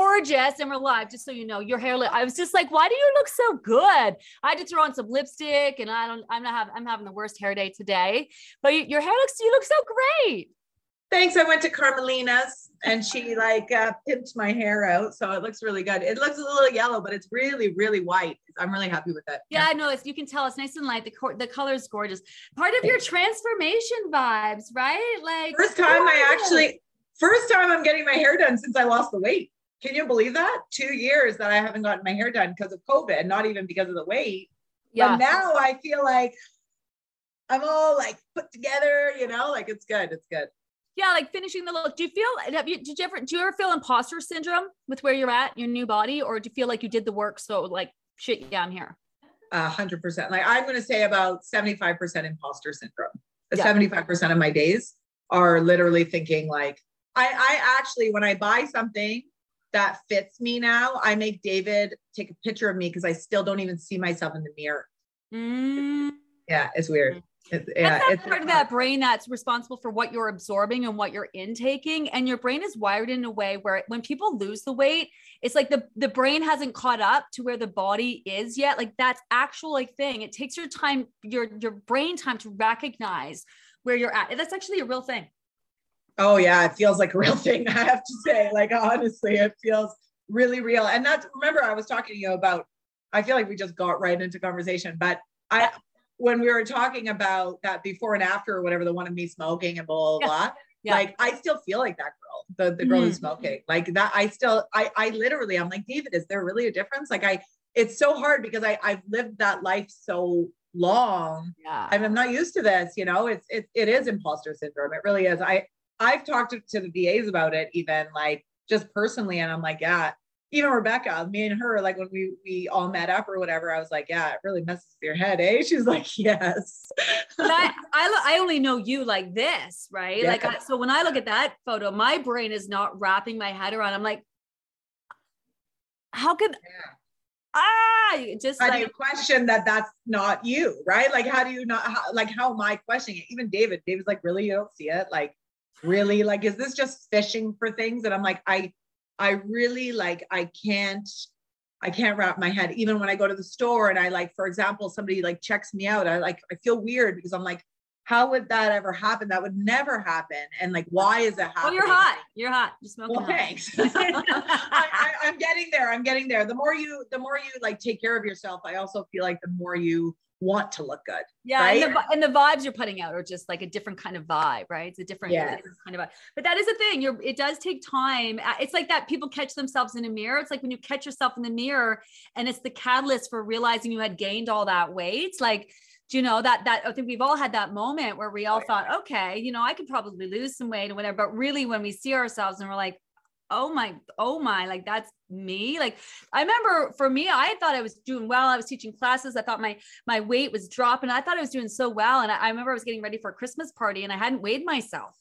Gorgeous and we're live just so you know your hair look i was just like why do you look so good i had to throw on some lipstick and i don't i'm not having i'm having the worst hair day today but you, your hair looks you look so great Thanks. I went to Carmelina's and she like uh, pimped my hair out, so it looks really good. It looks a little yellow, but it's really, really white. I'm really happy with it. yeah i know you can tell it's nice and light the cor- the color is gorgeous part of your transformation vibes right like First time I actually, first time I'm getting my hair done since I lost the weight. Can you believe that? Two years that I haven't gotten my hair done because of COVID, not even because of the weight. yeah But now I feel like I'm all like put together, you know, like it's good. It's good. yeah like finishing the look do you feel have you did you ever do you ever feel imposter syndrome with where you're at your new body or do you feel like you did the work so like shit yeah i'm here A hundred percent. Like I'm gonna say about 75% imposter syndrome. Yeah. 75% of my days are literally thinking like I, I actually when I buy something that fits me now, I make David take a picture of me because I still don't even see myself in the mirror. Mm. Yeah, it's weird. It's, yeah, That's that it's part of that brain that's responsible for what you're absorbing and what you're intaking. And your brain is wired in a way where when people lose the weight, it's like the, the brain hasn't caught up to where the body is yet. Like that's actual like thing. It takes your time, your your brain time to recognize where you're at. That's actually a real thing. Oh yeah, it feels like a real thing. I have to say, like honestly, it feels really real. And that's remember I was talking to you about. I feel like we just got right into conversation, but I when we were talking about that before and after or whatever, the one of me smoking and blah blah blah. Yeah. Like I still feel like that girl, the the girl who's Mhm. smoking. Like that, I still, I I literally, I'm like David. Is there really a difference? Like I, it's so hard because I I've lived that life so long Yeah. I'm, I'm not used to this, you know, it's, it, it is imposter syndrome. It really is. I, I've talked to, to the VAs about it even like just personally. And I'm like, yeah, even Rebecca, me and her, like when we, we all met up or whatever, I was like, yeah, it really messes with your head. Eh? She's like, yes. but I, I, I only know you like this, right? Like, I, so when I look at that photo, my brain is not wrapping my head around. I'm like, how could, ah, just how do like, you question that that's not you, right? Like, how do you not, how, like, how am I questioning it? Even David, David's like, really, you don't see it? Like, really? Like, is this just fishing for things? And I'm like, I, I really like, I can't, I can't wrap my head. Even when I go to the store and I like, for example, somebody like checks me out, I like, I feel weird because I'm like, how would that ever happen? That would never happen. And like, why is that oh, happening? you're hot. You're hot. You're smoking. Well, hot. thanks. I, I, I'm getting there. I'm getting there. The more you, the more you like take care of yourself, I also feel like the more you want to look good. Yeah, and, the, and the vibes you're putting out are just like a different kind of vibe, right? It's a different, Yes. different kind of vibe. But that is the thing. You're. It does take time. It's like that. People catch themselves in a mirror. It's like when you catch yourself in the mirror, and it's the catalyst for realizing you had gained all that weight. Like, do you know that that I think we've all had that moment where we all Oh, yeah. thought, okay, you know, I could probably lose some weight or whatever. But really, when we see ourselves and we're like, oh my, oh my, like that's me. Like I remember for me, I thought I was doing well. I was teaching classes. I thought my my weight was dropping. I thought I was doing so well. And I, I remember I was getting ready for a Christmas party and I hadn't weighed myself.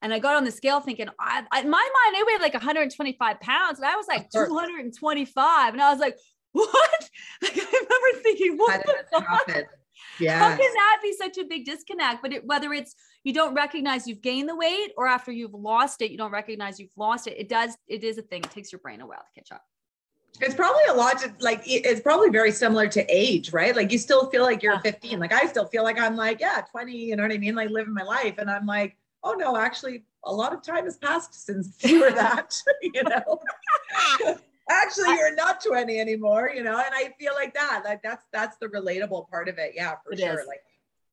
And I got on the scale thinking, I, I, in my mind, I weighed like 125 pounds. And I was like 225. And I was like, what? Like, I remember thinking, what the fuck? How can that be such a big disconnect? But it, whether it's you don't recognize you've gained the weight or after you've lost it, you don't recognize you've lost it. It does, it is a thing. It takes your brain a while to catch up. It's probably a lot to like, it's probably very similar to age, right? Like you still feel like you're Yeah. 15. Like I still feel like I'm like, yeah, 20, you know what I mean? Like living my life. And I'm like, oh no, actually a lot of time has passed since you were that, you know? Actually you're not 20 anymore, you know? And I feel like that, like that's, that's the relatable part of it. Yeah, for It sure. is. Like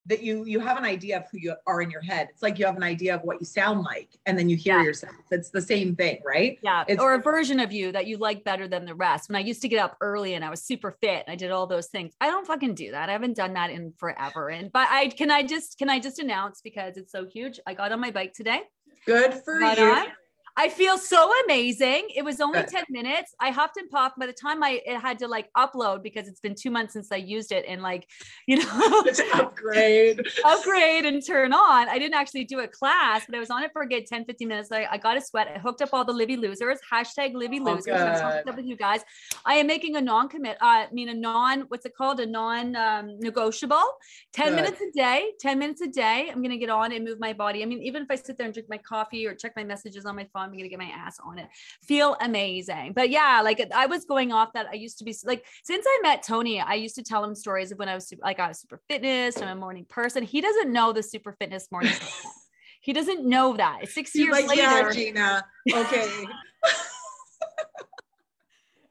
that you, you have an idea of who you are in your head. It's like you have an idea of what you sound like and then you hear Yeah. yourself. It's the same thing, right? Yeah. It's- or a version of you that you like better than the rest. When I used to get up early and I was super fit and I did all those things. I don't fucking do that. I haven't done that in forever. And but I can I just can I just announce because it's so huge. I got on my bike today. Good for Got you. on. I feel so amazing. It was only 10 minutes. I huffed and puffed. By the time I it had to like upload because it's been two months since I used it and like, you know, to upgrade. upgrade and turn on. I didn't actually do a class, but I was on it for a good 10, 15 minutes. I, I got a sweat. I hooked up all the Livy losers, hashtag Livy Oh, losers. I was hooked up with you guys. I am making a non-commit, uh, I mean a non, what's it called? A non-negotiable. 10 Good. minutes a day, 10 minutes a day. I'm going to get on and move my body. I mean, even if I sit there and drink my coffee or check my messages on my phone, I'm going to get my ass on it. Feel amazing. But yeah, like I was going off that I used to be like, since I met Tony, I used to tell him stories of when I was super, like, I was super fitness. I'm a morning person. He doesn't know the super fitness morning. he doesn't know that. Six He's years like, later. yeah, Gina. Okay.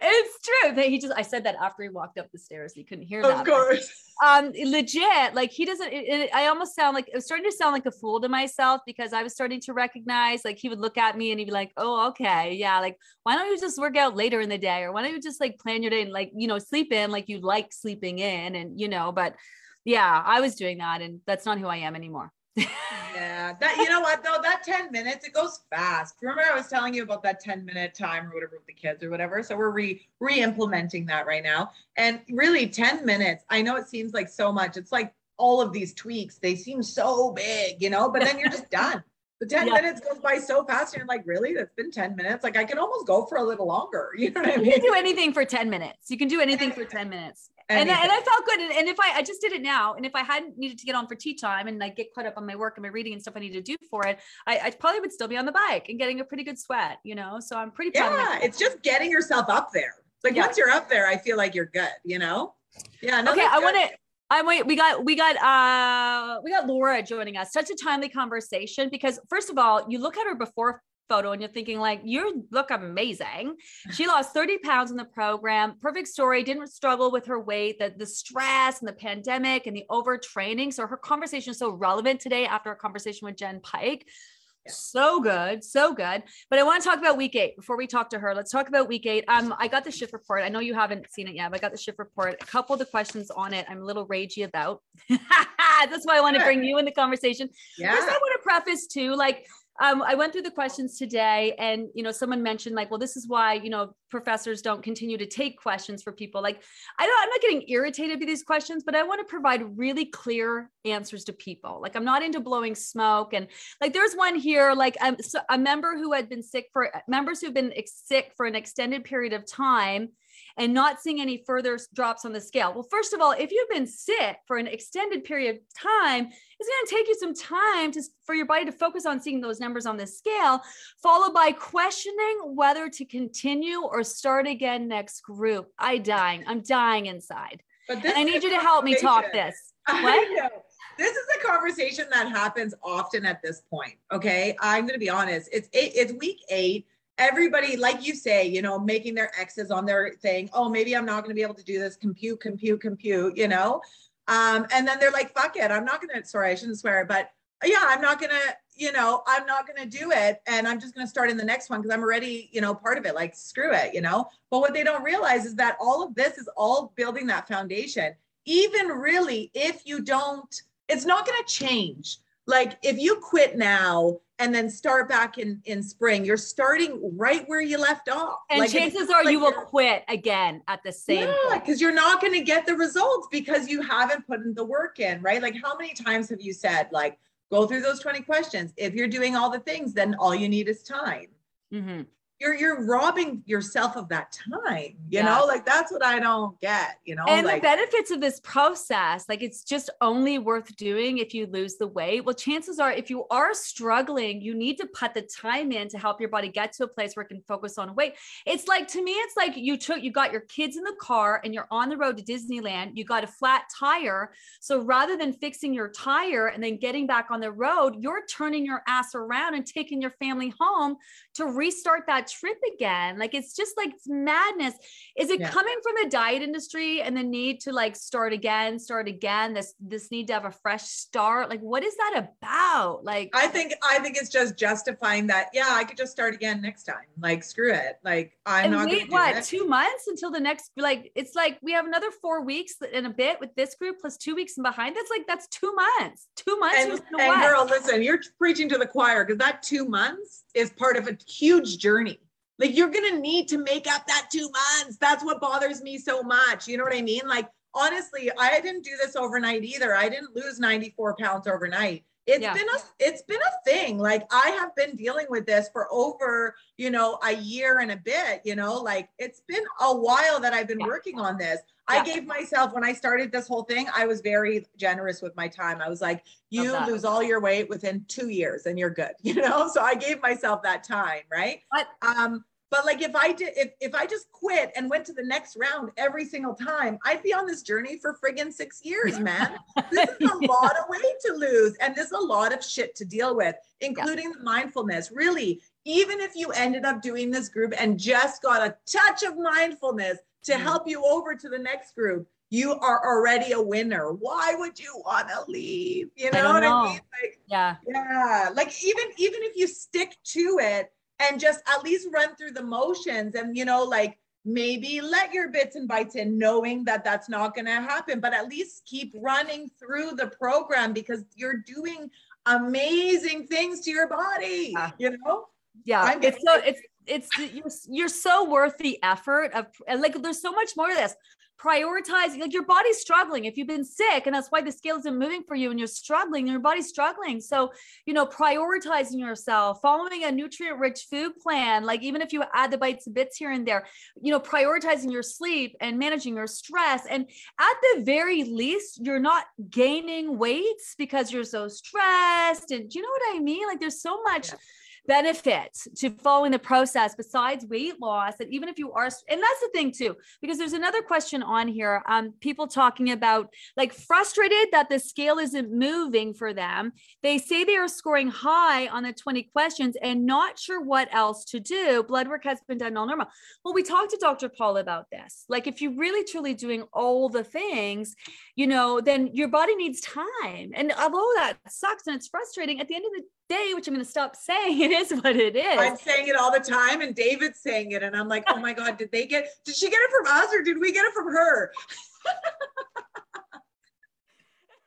It's true that he just I said that after he walked up the stairs. He couldn't hear that. of course. Um, legit, like he doesn't. It, it- I almost sound like it was starting to sound like a fool to myself because I was starting to recognize, like he would look at me and he'd be like, "Oh, okay, yeah, like why don't you just work out later in the day, or why don't you just like plan your day and like you know sleep in like you like sleeping in, and you know." But yeah, I was doing that, and that's not who I am anymore. Yeah, that you know what though, that 10 minutes, it goes fast. Remember, I was telling you about that 10 minute time or whatever with the kids or whatever. So we're re re-implementing that right now. And really 10 minutes, I know it seems like so much. It's like all of these tweaks, they seem so big, you know, but then you're just done. The 10 Yeah. minutes goes by so fast. And you're like, really? That's been 10 minutes. Like I can almost go for a little longer. You know what I mean You can do anything for 10 minutes. You can do anything for 10 minutes. And, I- and I felt good. And, and if I, I just did it now, and if I hadn't needed to get on for tea time and like get caught up on my work and my reading and stuff I need to do for it, I, I probably would still be on the bike and getting a pretty good sweat, you know? So I'm pretty proud yeah, it's just getting yourself up there. Like Yeah. once you're up there, I feel like you're good, you know? Yeah. No, okay. I want to, I wait, we got, we got, uh, we got Laura joining us. Such a timely conversation because first of all, you look at her before photo and you're thinking like, you look amazing. She lost 30 pounds in the program. Perfect story. Didn't struggle with her weight, the, the stress and the pandemic and the overtraining. So her conversation is so relevant today after a conversation with Jen Pike. So good, so good. But I want to talk about week eight before we talk to her. Let's talk about week eight. Um, I got the shift report. I know you haven't seen it yet, but I got the shift report. A couple of the questions on it, I'm a little ragey about. That's why I want to bring you in the conversation. Yeah. First, I want to preface too, like, um, I went through the questions today, and you know, someone mentioned like, well, this is why you know professors don't continue to take questions for people. Like, I don't, I'm not getting irritated by these questions, but I want to provide really clear answers to people. Like, I'm not into blowing smoke, and like, there's one here, like, um, so a member who had been sick for members who've been sick for an extended period of time and not seeing any further drops on the scale. Well, first of all, if you've been sick for an extended period of time, it's going to take you some time to for your body to focus on seeing those numbers on the scale, followed by questioning whether to continue or start again next group. I dying. I'm dying inside. But And I need you to help me talk this. What? This is a conversation that happens often at this point. Okay. I'm going to be honest. It's eight, it's week eight. Everybody, like you say, you know, making their X's on their thing. Oh, maybe I'm not going to be able to do this. Compute, compute, compute, you know? Um, and then they're like, fuck it. I'm not going to, sorry, I shouldn't swear, but yeah, I'm not going to, you know, I'm not going to do it. And I'm just going to start in the next one because I'm already, you know, part of it. Like, screw it, you know? But what they don't realize is that all of this is all building that foundation. Even really, if you don't, it's not going to change. Like if you quit now and then start back in in spring, you're starting right where you left off. And Like, chances are like you will quit again at the same yeah, because you're not going to get the results because you haven't put in the work in, right? Like how many times have you said like go through those 20 questions? If you're doing all the things, then all you need is time. Mhm. You're you're robbing yourself of that time, you Yeah. know? Like that's what I don't get, you know? and like the benefits of this process like it's just only worth doing if you lose the weight well chances are if you are struggling you need to put the time in to help your body get to a place where it can focus on weight it's like to me it's like you took you got your kids in the car and you're on the road to disneyland you got a flat tire so rather than fixing your tire and then getting back on the road you're turning your ass around and taking your family home to restart that that trip again. Like it's just like it's madness. Is it Yeah. coming from the diet industry and the need to like start again, start again? This this need to have a fresh start. Like what is that about? Like I think I think it's just justifying that. Yeah, I could just start again next time. Like screw it. Like I'm and not going to wait, what? it. Two months until the next. Like it's like we have another four weeks in a bit with this group plus two weeks in behind. That's like that's two months. Two months. and, and girl, listen, you're preaching to the choir because that two months is part of a huge journey. Like you're gonna need to make up that two months. That's what bothers me so much. You know what I mean? Like honestly, I didn't do this overnight either. I didn't lose 94 pounds overnight. It's Yeah. been a it's been a thing. Like I have been dealing with this for over, you know, a year and a bit, you know, like it's been a while that I've been Yeah. working on this. I gave myself when I started this whole thing, I was very generous with my time. I was like, you lose all your weight within two years and you're good, you know? So I gave myself that time, right? But- um, but like if I did if if I just quit and went to the next round every single time, I'd be on this journey for friggin' six years, man. this is a lot of weight to lose, and there's a lot of shit to deal with, including the mindfulness. Really, even if you ended up doing this group and just got a touch of mindfulness to Mhm. help you over to the next group, you are already a winner. Why would you want to leave? You I know don't what I mean? Like, yeah. yeah, like even even if you stick to it and just at least run through the motions and you know like maybe let your bits and bites in knowing that that's not going to happen but at least keep running through the program because you're doing amazing things to your body Yeah. you know Yeah, I'm it's so it's it's you're you're so worth the effort of and like there's so much more to this. Prioritizing like your body's struggling if you've been sick and that's why the scale isn't moving for you and you're struggling, your body's struggling. So, you know, prioritizing yourself, following a nutrient rich food plan, like even if you add the bites and bits here and there, you know, prioritizing your sleep and managing your stress. And at the very least, you're not gaining weights because you're so stressed. And do you know what I mean? Like there's so much Yeah. Benefits to following the process besides weight loss that even if you are and that's the thing too because there's another question on here um people talking about like frustrated that the scale isn't moving for them. They say they are scoring high on the 20 questions and not sure what else to do. Blood work has been done all normal. Well we talked to dr paul about this. Like if you're really truly doing all the things you know then your body needs time. And although that sucks and it's frustrating at the end of the day which i'm going to stop saying it is what it is i'm saying it all the time and david's saying it and i'm like oh my god did they get did she get it from us or did we get it from her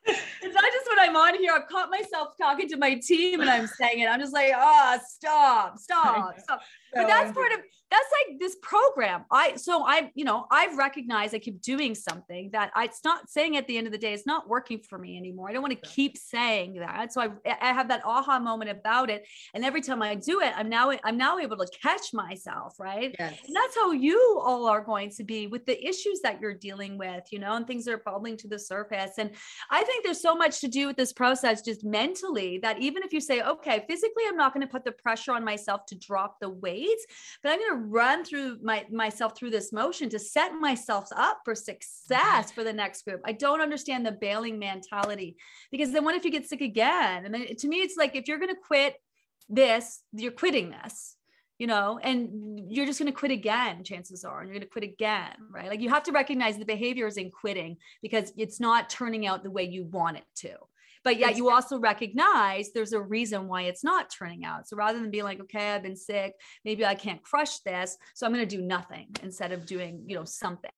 it's not just when I'm on here. I've caught myself talking to my team and I'm saying it. I'm just like, ah, stop, stop, stop. But that's part of that's like this program. I so I, you know, I've recognized I keep doing something that I it's not saying at the end of the day, it's not working for me anymore. I don't want to keep saying that. So I I have that aha moment about it. And every time I do it, I'm now I'm now able to catch myself, right? yes And that's how you all are going to be with the issues that you're dealing with, you know, and things that are bubbling to the surface. And I think there's so much to do with this process just mentally that even if you say, okay, physically, I'm not going to put the pressure on myself to drop the weight, but I'm going to run through my myself through this motion to set myself up for success for the next group. I don't understand the bailing mentality because then what if you get sick again? And then to me, it's like if you're going to quit this, you're quitting this you know, and you're just going to quit again, chances are, and you're going to quit again, right? Like you have to recognize the behavior is in quitting because it's not turning out the way you want it to. But yet you also recognize there's a reason why it's not turning out. So rather than being like, okay, I've been sick, maybe I can't crush this. So I'm going to do nothing instead of doing, you know, something.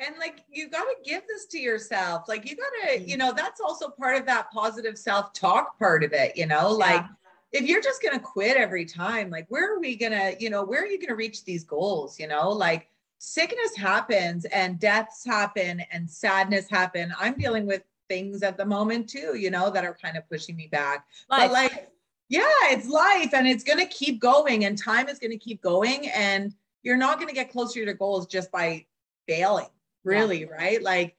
and like you got to give this to yourself like you got to Mm. you know that's also part of that positive self-talk part of it you know like Yeah. if you're just going to quit every time like where are we going to you know where are you going to reach these goals you know like sickness happens and deaths happen and sadness happen i'm dealing with things at the moment too you know that are kind of pushing me back. Life. but like yeah it's life and it's going to keep going and time is going to keep going and you're not going to get closer to your goals just by failing really right? Like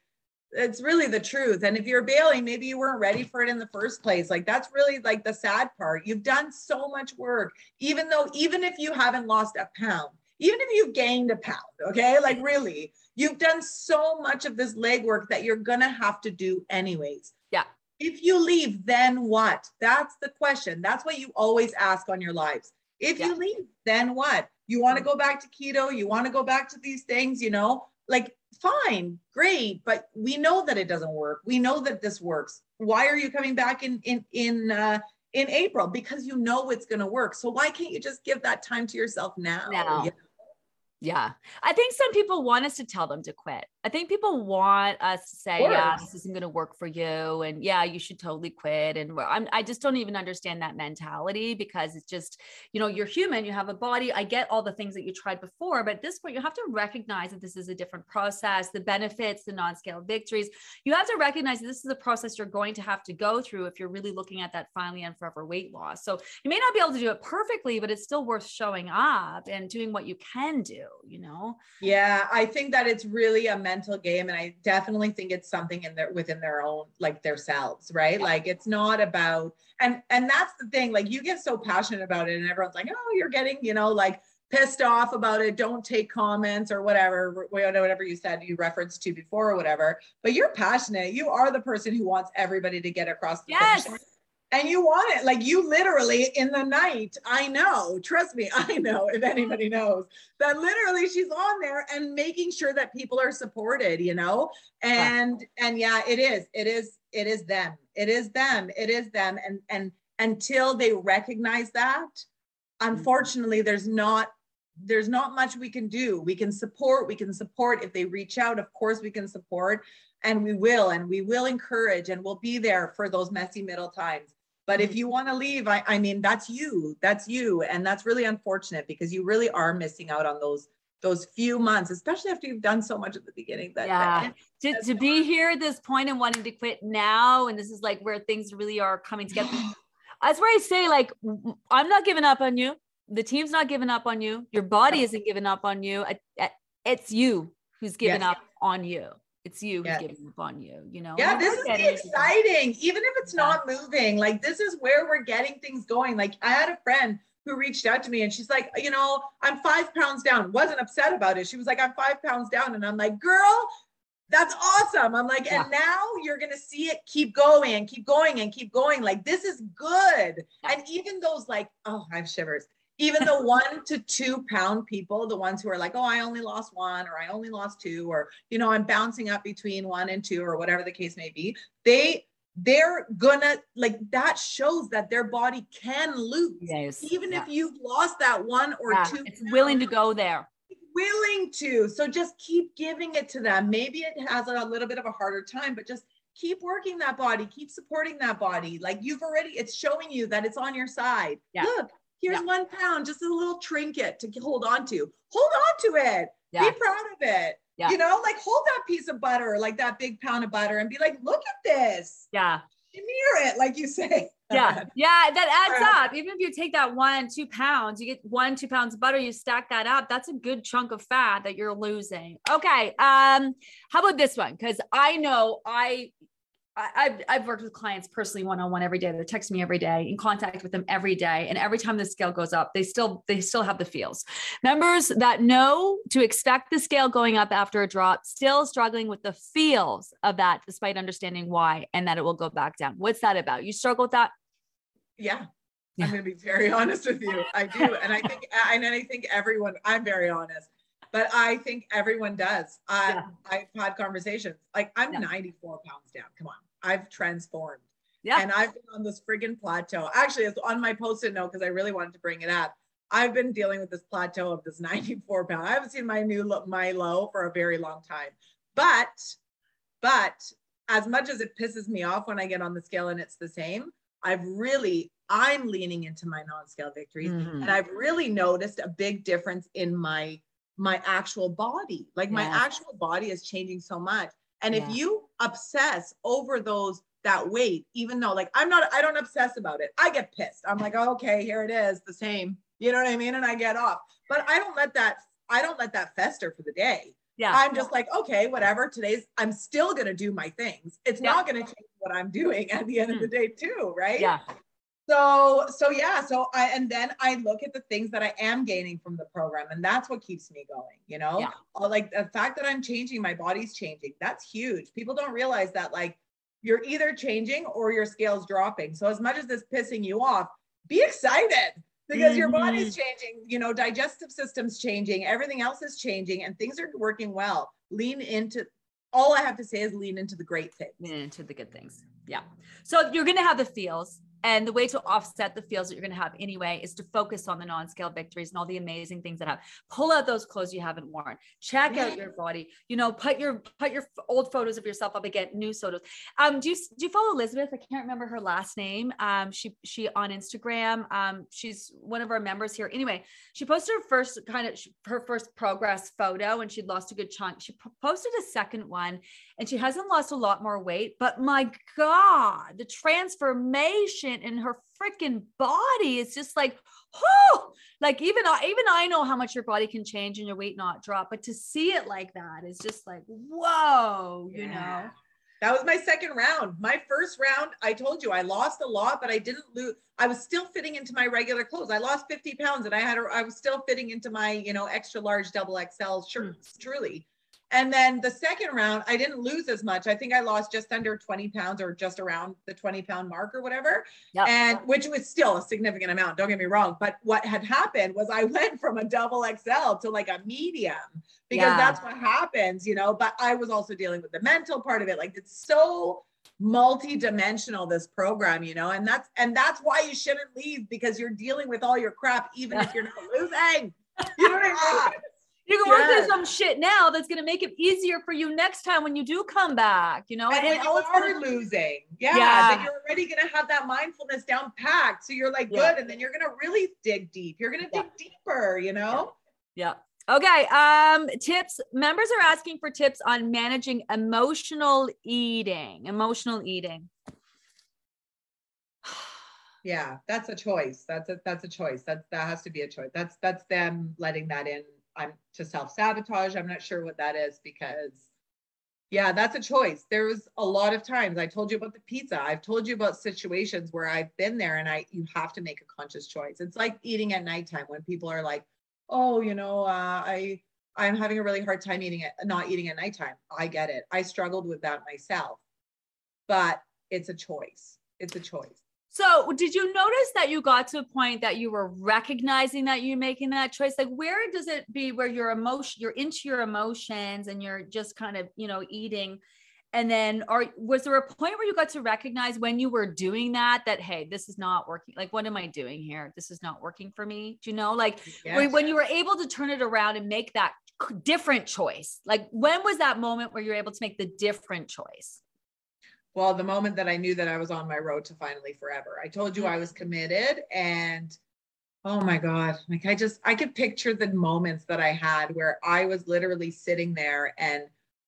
it's really the truth and if you're bailing maybe you weren't ready for it in the first place. Like that's really like the sad part. You've done so much work even though even if you haven't lost a pound even if you've gained a pound okay like really you've done so much of this legwork that you're gonna have to do anyways Yeah. if you leave then what that's the question that's what you always ask on your lives If Yeah. you leave, then what? You want to go back to keto, you want to go back to these things, you know, like fine, great, but we know that it doesn't work. We know that this works. Why are you coming back in in in uh in April? Because you know it's going to work. So why can't you just give that time to yourself now? Now. You Yeah. I think some people want us to tell them to quit. I think people want us to say, yeah, this isn't going to work for you. And yeah, you should totally quit. And I'm, I just don't even understand that mentality because it's just, you know, you're human, you have a body. I get all the things that you tried before, but at this point, you have to recognize that this is a different process, the benefits, the non scale victories. You have to recognize that this is a process you're going to have to go through if you're really looking at that finally and forever weight loss. So you may not be able to do it perfectly, but it's still worth showing up and doing what you can do, you know? Yeah, I think that it's really a mental game, and I definitely think it's something in their within their own like their selves, right? Like it's not about and and that's the thing. Like you get so passionate about it, and everyone's like, oh, you're getting, you know, like pissed off about it. Don't take comments or whatever, whatever you said you referenced to before or whatever. But you're passionate. You are the person who wants everybody to get across the finish Yes. line. And you want it like you literally in the night. I know, trust me, I know if anybody knows that literally she's on there and making sure that people are supported, you know? And and yeah, it is, it is, it is them. It is them. It is them. And and until they recognize that, unfortunately, there's not there's not much we can do. We can support, we can support if they reach out, of course we can support and we will and we will encourage and we'll be there for those messy middle times. But if mm-hmm. you want to leave, I, I mean, that's you, that's you. And that's really unfortunate because you really are missing out on those those few months, especially after you've done so much at the beginning. That, Yeah. that- To, to be here at this point and wanting to quit now, and this is like where things really are coming together. That's where I say, like, I'm not giving up on you. The team's not giving up on you. Your body isn't giving up on you. It's you who's giving Yes. up on you. It's you who's Yes. giving up on you. You know. Yeah, this is the it. exciting. Even if it's Yeah. not moving, like this is where we're getting things going. Like I had a friend who reached out to me and she's like, you know, I'm five pounds down. Wasn't upset about it. She was like, I'm five pounds down. And I'm like, girl, that's awesome. I'm like, and now you're gonna see it keep going and keep going and keep going. Like this is good. Yeah. And even those like, oh, I have shivers. Even the one to two pound people, the ones who are like, oh, I only lost one, or I only lost two, or you know, I'm bouncing up between one and two, or whatever the case may be. They they're gonna like that shows that their body can lose. Yes. Even Yeah. if you've lost that one or Yeah. two, It's willing to go there. willing to. So just keep giving it to them. Maybe it has a little bit of a harder time, but just keep working that body, keep supporting that body. Like you've already, it's showing you that it's on your side. Yeah. Look, here's Yeah. one pound, just a little trinket to hold on to. Hold on to it. Yeah. Be proud of it. Yeah. You know, like hold that piece of butter, like that big pound of butter, and be like, look at this. Yeah. Near it, like you say. Yeah. Yeah. That adds Uh, up. Even if you take that one, two pounds, you get one, two pounds of butter, you stack that up. That's a good chunk of fat that you're losing. Okay. Um, how about this one? Because I know I- I've, I've worked with clients personally one-on-one every day. They're texting me every day, in contact with them every day. And every time the scale goes up, they still, they still have the feels. Members that know to expect the scale going up after a drop, still struggling with the feels of that, despite understanding why, and that it will go back down. What's that about? You struggle with that? Yeah. Yeah. I'm going to be very honest with you. I do. And I think, and I think everyone, I'm very honest, but I think everyone does. Uh, Yeah. I've had conversations like I'm Yeah. 94 pounds down. Come on. I've transformed. Yeah. And I've been on this friggin' plateau. Actually, it's on my post-it note because I really wanted to bring it up. I've been dealing with this plateau of this 94 pound. I haven't seen my new lo- my low for a very long time. But, but as much as it pisses me off when I get on the scale and it's the same, I've really, I'm leaning into my non-scale victories. Mhm. And I've really noticed a big difference in my my actual body. Like my actual body is changing so much. And Yeah. if you obsess over those that weight, even though like I'm not, I don't obsess about it. I get pissed. I'm like, oh, okay, here it is, the same. You know what I mean? And I get off. But I don't let that, I don't let that fester for the day. Yeah. I'm just like, okay, whatever. Today's I'm still gonna do my things. It's Yeah. not gonna change what I'm doing at the end of the mm. day, too, right? yeah. So, so yeah, so I and then I look at the things that I am gaining from the program, and that's what keeps me going, you know. Yeah. Like the fact that I'm changing, my body's changing. That's huge. People don't realize that like you're either changing or your scale's dropping. So as much as this pissing you off, be excited. because your body's mm-hmm. changing, you know, digestive system's changing, everything else is changing, and things are working well. Lean into all I have to say is lean into the great things. Lean into the good things. Yeah. So you're going to have the feels. And the way to offset the feels that you're going to have anyway is to focus on the non-scale victories and all the amazing things that have. Pull out those clothes you haven't worn. Check out your body. You know, put your put your old photos of yourself up again, new photos. Um, do you do you follow Elizabeth? I can't remember her last name. Um, she she on Instagram. Um, she's one of our members here. Anyway, she posted her first kind of her first progress photo, and she'd lost a good chunk. She posted a second one, and she hasn't lost a lot more weight. But my God, the transformation in her freaking body is just like, oh, like even I, even I know how much your body can change and your weight not drop, but to see it like that is just like, whoa, you know. That was my second round. My first round, I told you I lost a lot, but I didn't lose. I was still fitting into my regular clothes. I lost 50 pounds and I had, a, I was still fitting into my, you know, extra large double XL shirts, mm. truly. And then the second round, I didn't lose as much. I think I lost just under 20 pounds or just around the 20 pound mark or whatever. Yep. And which was still a significant amount. Don't get me wrong. But what had happened was I went from a double XL to like a medium because yeah. that's what happens, you know. But I was also dealing with the mental part of it. Like it's so multi-dimensional this program you know and that's and that's why you shouldn't leave because you're dealing with all your crap even if you're not losing you know what i mean you can work through some shit now that's going to make it easier for you next time when you do come back, you know? And, and you are gonna... losing. Yeah, yeah. you're already going to have that mindfulness down packed. So you're like, yeah. good. And then you're going to really dig deep. You're going to yeah. dig deeper, you know? Yeah. Okay. Um, tips. Members are asking for tips on managing emotional eating. Emotional eating. yeah, that's a choice. That's a that's a choice. That's that has to be a choice. That's that's them letting that in I'm to self sabotage. I'm not sure what that is because, yeah, that's a choice. There was a lot of times I told you about the pizza. I've told you about situations where I've been there and I you have to make a conscious choice. It's like eating at nighttime when people are like, oh, you know, uh, I I'm having a really hard time eating it, not eating at nighttime. I get it. I struggled with that myself, but it's a choice. It's a choice. So, did you notice that you got to a point that you were recognizing that you're making that choice? Like, where does it be where your emotion, you're into your emotions and you're just kind of, you know, eating? And then, or was there a point where you got to recognize when you were doing that, that, hey, this is not working? Like, what am I doing here? This is not working for me. Do you know, like, yes. when you were able to turn it around and make that different choice? Like, when was that moment where you're able to make the different choice? Well the moment that i knew that i was on my road to finally forever. I told you i was committed and oh my god like i just i could picture the moments that i had where i was literally sitting there and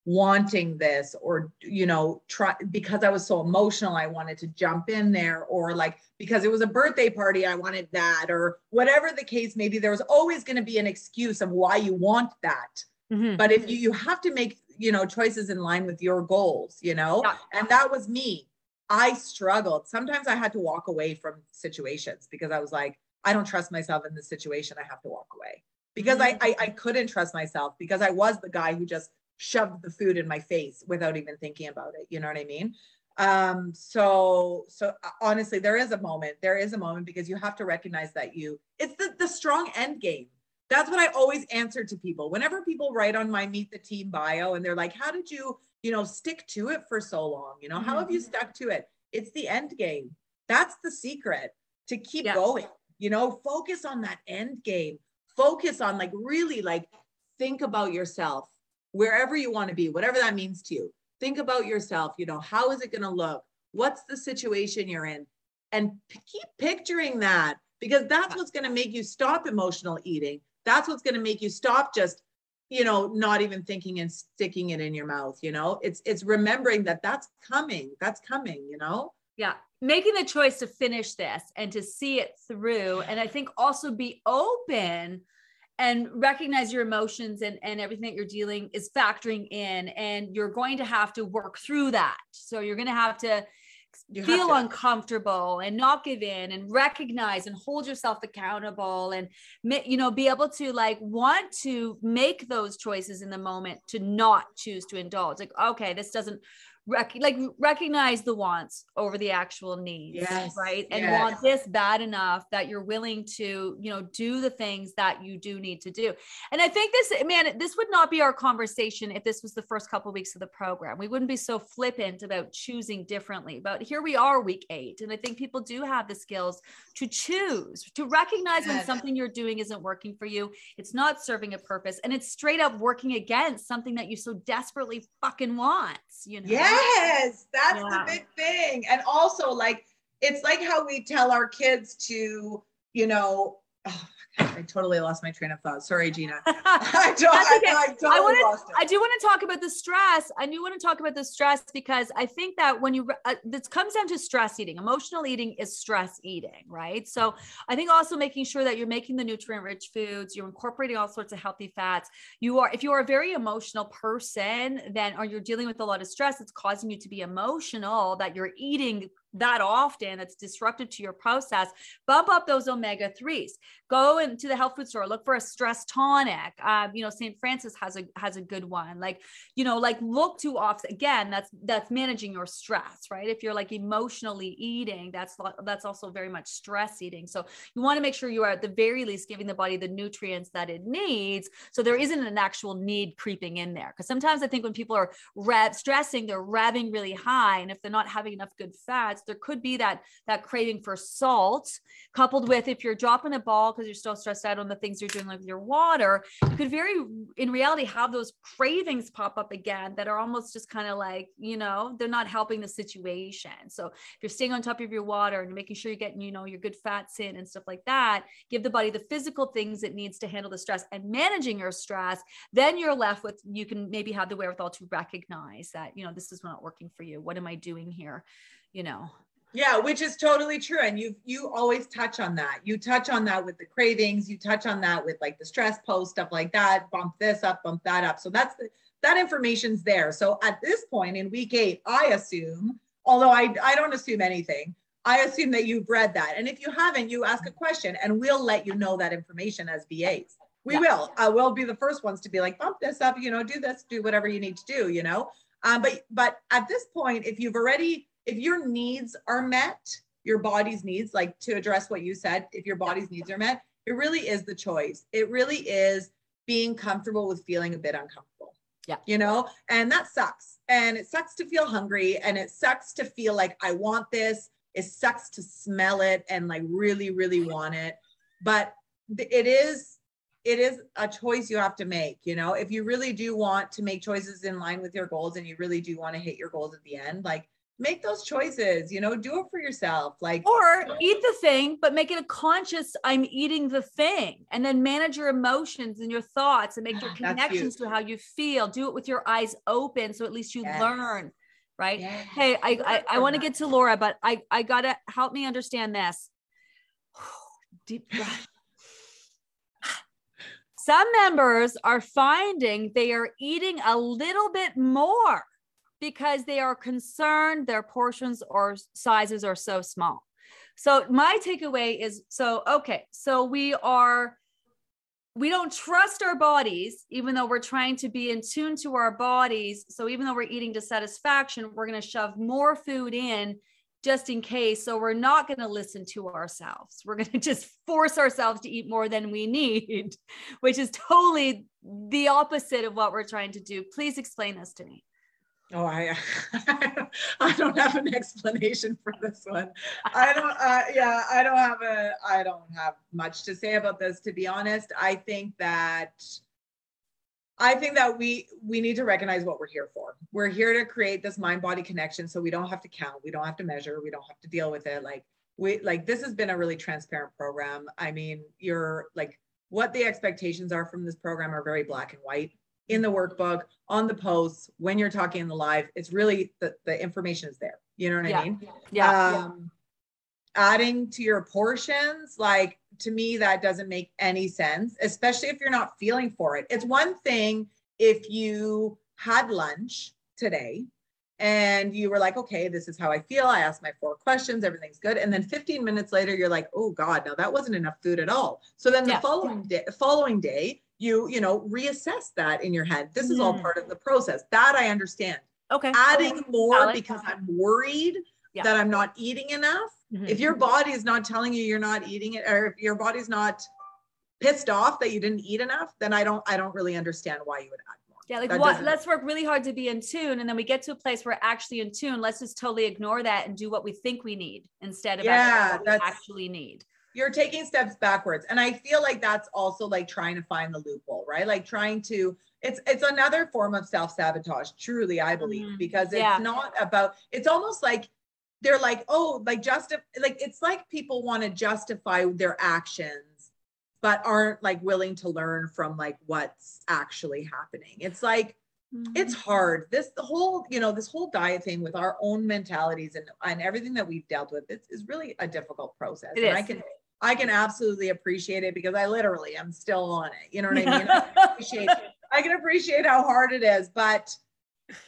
wanting this or you know try because i was so emotional i wanted to jump in there or like because it was a birthday party i wanted that or whatever the case maybe there was always going to be an excuse of why you want that. Mm-hmm. but if you you have to make you know choices in line with your goals you know? Yeah. and that was me. I struggled. Sometimes i had to walk away from situations because i was like i don't trust myself in this situation. I have to walk away. Because. I, I i couldn't trust myself because i was the guy who just shoved the food in my face without even thinking about it. You know what i mean? Um so so uh, honestly there is a moment there is a moment because you have to recognize that you it's the the strong end game that's what I always answer to people. Whenever people write on my meet the team bio and they're like, how did you, you know, stick to it for so long? You know, mm-hmm. how have you mm-hmm. stuck to it? It's the end game. That's the secret to keep yes. going. You know, focus on that end game. Focus on like really like think about yourself wherever you want to be, whatever that means to you. Think about yourself, you know, how is it going to look? What's the situation you're in? And p- keep picturing that because that's what's going to make you stop emotional eating that's what's going to make you stop just you know not even thinking and sticking it in your mouth you know? It's it's remembering that that's coming that's coming you know? Yeah making the choice to finish this and to see it through and i think also be open and recognize your emotions and, and everything that you're dealing is factoring in and you're going to have to work through that. So you're going to have to you feel uncomfortable and not give in and recognize and hold yourself accountable and you know be able to like want to make those choices in the moment to not choose to indulge. Like okay this doesn't rec- like recognize the wants over the actual needs Yes, right? And yes. want this bad enough that you're willing to you know do the things that you do need to do. And i think this man this would not be our conversation if this was the first couple weeks of the program. We wouldn't be so flippant about choosing differently. But here we are week eight and i think people do have the skills to choose to recognize when something you're doing isn't working for you it's not serving a purpose and it's straight up working against something that you so desperately fucking want you know Yes, that's Yeah. the big thing. And also, like, it's like how we tell our kids to, you know, oh, I totally lost my train of thought. Sorry, Gina. I, don't, That's I. I totally I want lost to. it. I do want to talk about the stress. I do want to talk about the stress because I think that when you uh, this comes down to stress eating. Emotional eating is stress eating, right? So I think also making sure that you're making the nutrient rich foods, you're incorporating all sorts of healthy fats. You are if you are a very emotional person, then or you're dealing with a lot of stress, it's causing you to be emotional that you're eating that often that's disruptive to your process bump up those omega 3s go into the health food store look for a stress tonic. Um, you know st francis has a has a good one. Like you know like look to off again that's that's managing your stress right? If you're like emotionally eating that's that's also very much stress eating. So you want to make sure you are at the very least giving the body the nutrients that it needs so there isn't an actual need creeping in there. Because sometimes i think when people are rev stressing they're revving really high and if they're not having enough good fats there could be that that craving for salt coupled with if you're dropping a ball because you're still stressed out on the things you're doing with your water you could very in reality have those cravings pop up again that are almost just kind of like you know they're not helping the situation. So if you're staying on top of your water and making sure you're getting you know your good fats in and stuff like that give the body the physical things it needs to handle the stress and managing your stress then you're left with you can maybe have the wherewithal to recognize that you know this is not working for you. What am i doing here you know Yeah, which is totally true. And you you always touch on that. You touch on that with the cravings, you touch on that with like the stress post, stuff like that, bump this up, bump that up. So that's the that information's there. So at this point in week eight, I assume, although I, I don't assume anything, I assume that you've read that. And if you haven't, you ask a question and we'll let you know that information as VAs. We Yeah. will. I will be the first ones to be like, bump this up, you know, do this, do whatever you need to do, you know. Um, but but at this point, if you've already, if your needs are met, your body's needs, like to address what you said, if your body's needs are met, it really is the choice. It really is being comfortable with feeling a bit uncomfortable. Yeah. You know, and that sucks. And it sucks to feel hungry and it sucks to feel like I want this. It sucks to smell it and like really, really want it. But it is it is a choice you have to make you know if you really do want to make choices in line with your goals and you really do want to hit your goals at the end like make those choices you know do it for yourself like or eat the thing but make it a conscious i'm eating the thing and then manage your emotions and your thoughts and make your Ah, connections to how you feel. Do it with your eyes open so at least you Yes. learn right? Yes. hey i i, I want to get to laura but i i gotta help me understand this. Deep breath. Some members are finding they are eating a little bit more because they are concerned their portions or sizes are so small. So my takeaway is so okay, so we are we don't trust our bodies even though we're trying to be in tune to our bodies. So even though we're eating to satisfaction, we're going to shove more food in just in case. So we're not going to listen to ourselves. We're going to just force ourselves to eat more than we need, which is totally the opposite of what we're trying to do. Please explain this to me. Oh i i don't have an explanation for this one i don't uh, yeah i don't have a i don't have much to say about this to be honest i think that I think that we we need to recognize what we're here for. We're here to create this mind body connection so we don't have to count, we don't have to measure, we don't have to deal with it. Like we like this has been a really transparent program. I mean, you're like what the expectations are from this program are very black and white in the workbook, on the posts, when you're talking in the live, it's really the, the information is there. You know what Yeah. I mean? Yeah. um, adding to your portions like to me that doesn't make any sense especially if you're not feeling for it it's one thing if you had lunch today and you were like okay this is how i feel i asked my four questions everything's good and then 15 minutes later you're like oh god no that wasn't enough food at all so then the Yeah. following day following day you you know reassess that in your head this is all Mhm. part of the process that i understand Okay. adding more because I'm worried Yeah. that I'm not eating enough. Mhm. If your body is not telling you you're not eating it, or if your body's not pissed off that you didn't eat enough, then I don't I don't really understand why you would add more. Yeah, like That what? Let's work really hard to be in tune, and then we get to a place where we're actually in tune. Let's just totally ignore that and do what we think we need instead of Yeah, what we actually need. You're taking steps backwards. And I feel like that's also like trying to find the loophole, right? Like trying to it's it's another form of self-sabotage, truly, I believe, Mhm. because it's Yeah. not about it's almost like they're like, oh, like just like it's like people want to justify their actions, but aren't like willing to learn from like what's actually happening. It's like it's hard this the whole you know this whole diet thing with our own mentalities and and everything that we've dealt with it's is really a difficult process It and i can i can absolutely appreciate it because i literally am still on it you know what i mean? I can appreciate i can appreciate how hard it is but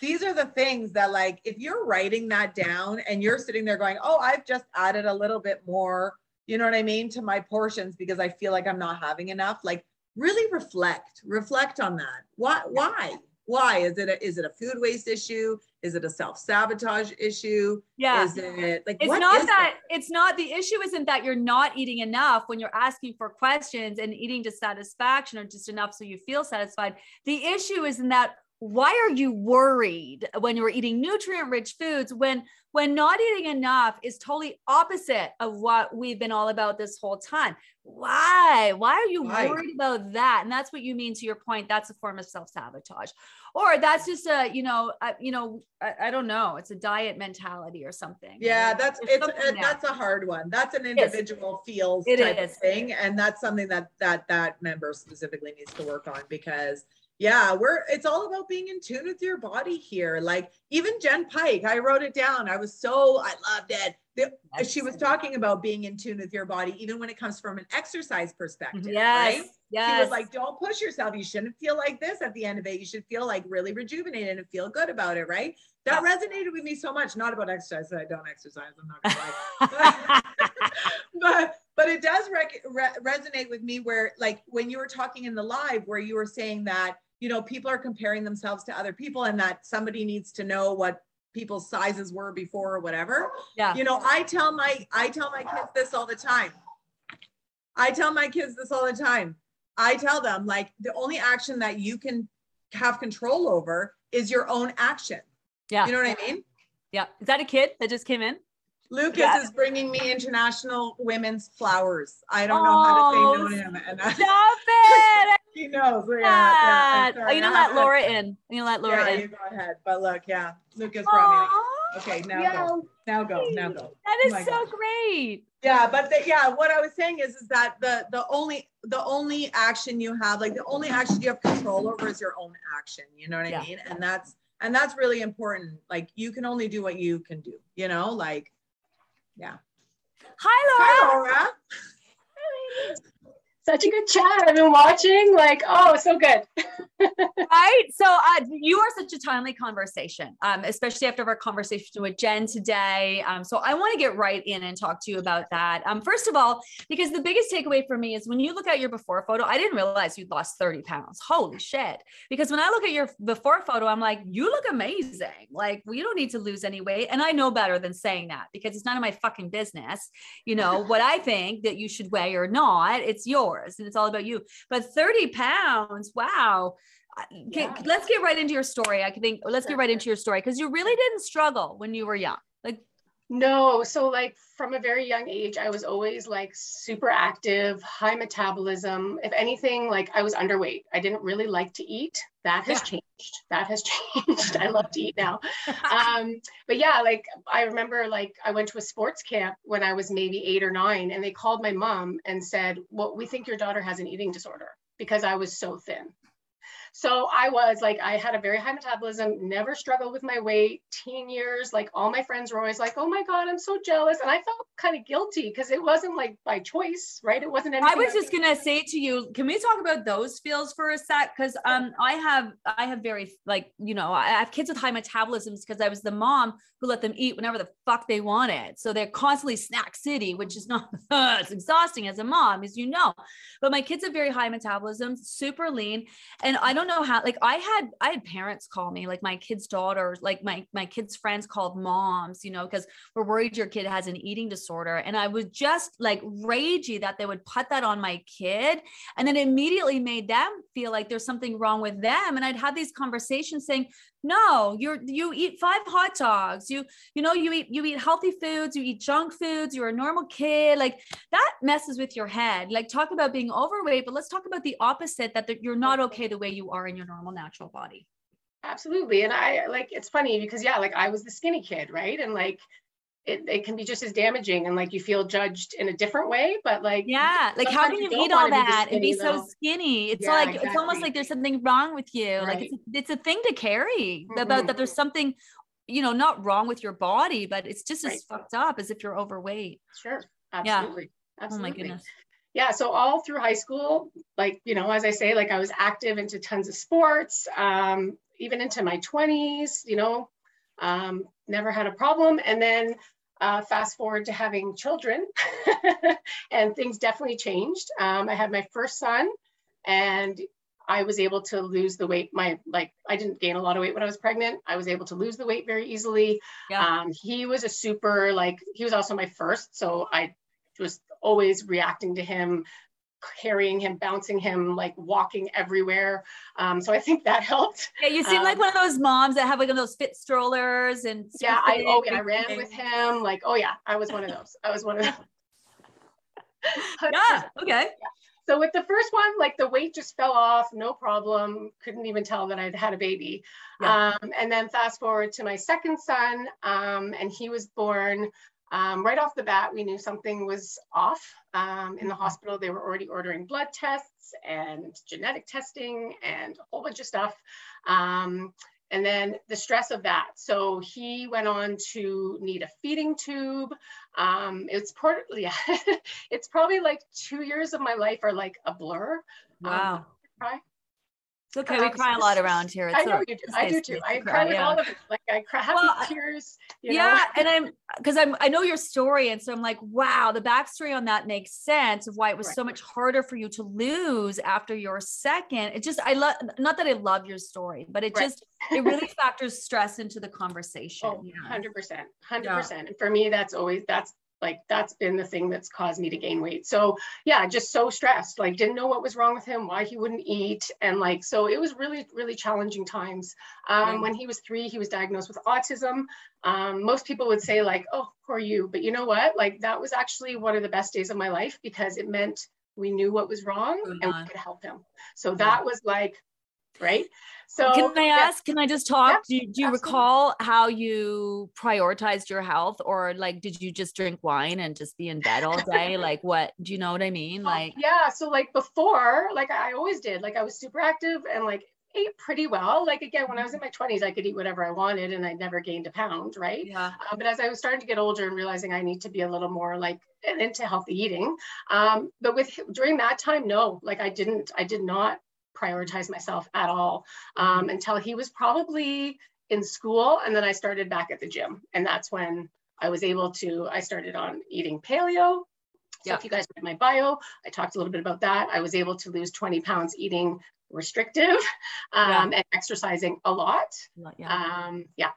these are the things that like if you're writing that down and you're sitting there going oh i've just added a little bit more you know what i mean to my portions because i feel like i'm not having enough like really reflect reflect on that. Why why why? Is it a, is it a food waste issue? Is it a self-sabotage issue? Yeah. is it like it's not that it's not the issue isn't that you're not eating enough when you're asking for questions and eating to satisfaction or just enough so you feel satisfied. The issue is in that why are you worried when you're eating nutrient rich foods when when not eating enough is totally opposite of what we've been all about this whole time? Why? Why are you Why? worried about that? And that's what you mean to your point that's a form of self-sabotage. Or that's just a you know a, you know I, I don't know it's a diet mentality or something yeah that's There's it's uh, that's a hard one. That's an individual feels It type is. of thing and that's something that that that member specifically needs to work on because yeah we're it's all about being in tune with your body here like even jen pike i wrote it down i was so i loved it The- she was talking about being in tune with your body even when it comes from an exercise perspective yes right yes She was like, don't push yourself. You shouldn't feel like this at the end of it. You should feel like really rejuvenated and feel good about it, right? That resonated with me so much. Not about exercise. that I don't exercise. I'm not gonna lie. but but it does rec- re- resonate with me where like when you were talking in the live where you were saying that you know people are comparing themselves to other people and that somebody needs to know what people's sizes were before or whatever. Yeah. You know i tell my i tell my kids this all the time. I tell my kids this all the time. I tell them like the only action that you can have control over is your own action. Yeah. You know what i mean? Yeah. Is that a kid that just came in? Lucas Yeah. is bringing me international women's flowers. I don't know how to say oh, no Oh, to him. And I, stop it he knows yeah, yeah, Ah, oh, you know let Laura in you know let Laura yeah, in you go ahead but look yeah lucas brought me okay now go now go now go that Oh so gosh. great Yeah, but the, yeah, what I was saying is, is that the the only the only action you have, like the only action you have control over, is your own action. You know what I Yeah. mean? And that's and that's really important. Like you can only do what you can do. You know, like yeah. hi Laura Hi, Laura. Such a good chat. I've been watching. Like, oh, so good. right? So uh, you are such a timely conversation um, especially after our conversation with jen today. Um, so i want to get right in and talk to you about that. Um, first of all because the biggest takeaway for me is when you look at your before photo i didn't realize you'd lost 30 pounds. Holy shit. Because when i look at your before photo i'm like you look amazing. Like well, you don't need to lose any weight. And i know better than saying that because it's none of my fucking business. You know what i think that you should weigh or not it's yours and it's all about you but 30 pounds wow can- Yeah. let's get right into your story. I can think let's get right into your story because you really didn't struggle when you were young. No, so like from a very young age, I was always like super active, high metabolism. If anything, like I was underweight. I didn't really like to eat. That has Yeah. changed. That has changed. I love to eat now. Um, but yeah, like I remember like I went to a sports camp when I was maybe eight or nine, and they called my mom and said, Well, we think your daughter has an eating disorder because I was so thin. So I was like, I had a very high metabolism, never struggled with my weight, teen years. Like all my friends were always like, oh my God, I'm so jealous. And I felt kind of guilty because it wasn't like by choice, right? It wasn't anything. I was just gonna say to you, can we talk about those feels for a sec? Because um, I have I have very like you know I have kids with high metabolisms because I was the mom who let them eat whenever the fuck they wanted. So they're constantly snack city, which is not it's exhausting as a mom, as you know. But my kids have very high metabolisms, super lean, and I don't know how like I had I had parents call me like my kids' daughters, like my my kids' friends called moms, you know, because we're worried your kid has an eating disorder. And I was just like ragey that they would put that on my kid. And then immediately made them feel like there's something wrong with them. And I'd have these conversations saying, no you're you eat five hot dogs. You you know you eat you eat healthy foods you eat junk foods you're a normal kid. Like that messes with your head. Like talk about being overweight but let's talk about the opposite that you're not okay the way you are in your normal natural body. Absolutely. And i like it's funny because yeah like i was the skinny kid right? And like it, it can be just as damaging and like you feel judged in a different way but like yeah like how can you, you eat all that and be so skinny it's yeah, like exactly. it's almost like there's something wrong with you right. like it's a, it's a thing to carry mm-hmm. about that there's something you know not wrong with your body but it's just as right. fucked up as if you're overweight sure absolutely yeah. absolutely oh my goodness yeah so all through high school like you know as i say like i was active into tons of sports um even into my 20s you know um, never had a problem. And then uh, fast forward to having children, and things definitely changed. Um, I had my first son, and I was able to lose the weight. My like, I didn't gain a lot of weight when I was pregnant. I was able to lose the weight very easily. Yeah. Um, he was a super like. He was also my first, so I was always reacting to him carrying him, bouncing him, like walking everywhere. Um, so I think that helped. Yeah, you seem um, like one of those moms that have like one of those fit strollers and yeah, I oh yeah, I ran with him. Like, oh yeah, I was one of those. I was one of those. yeah, okay. Yeah. So with the first one, like the weight just fell off, no problem. Couldn't even tell that I'd had a baby. Yeah. Um, and then fast forward to my second son, um, and he was born um, right off the bat, we knew something was off. Um, in the hospital, they were already ordering blood tests and genetic testing and a whole bunch of stuff. Um, and then the stress of that. So he went on to need a feeding tube. Um, it's probably, yeah, it's probably like two years of my life are like a blur. Um, wow. It's okay. We cry a lot around here. It's I know you do. I do too. I cry with yeah. all of it. Like I cry, well, tears. yeah, know? and I'm because I'm I know your story, and so I'm like, wow, the backstory on that makes sense of why it was right. so much harder for you to lose after your second. It just I love not that I love your story, but it right. just it really factors stress into the conversation. Oh, 100 percent, hundred percent. And for me, that's always that's like that's been the thing that's caused me to gain weight. So yeah just so stressed like didn't know what was wrong with him why he wouldn't eat and like so it was really really challenging times. Um, when he was three he was diagnosed with autism. Um, most people would say like oh poor you but you know what? Like that was actually one of the best days of my life because it meant we knew what was wrong uh-huh. and we could help him. So that was like right so can I ask, yeah. can I just talk? Yeah, do, do you recall how you prioritized your health or like, did you just drink wine and just be in bed all day? like what, do you know what I mean? Like, yeah. So like before, like I always did, like I was super active and like ate pretty well. Like again, when I was in my 20s, I could eat whatever I wanted and I never gained a pound, right? Yeah. Um, but as I was starting to get older and realizing I need to be a little more like into healthy eating, um, but with during that time, no, like I didn't, I did not prioritize myself at all um, mm-hmm. until he was probably in school. And then I started back at the gym. And that's when I was able to, I started on eating paleo. So yeah. if you guys read my bio, I talked a little bit about that. I was able to lose 20 pounds eating restrictive um, yeah. and exercising a lot. Yeah. Um, yeah.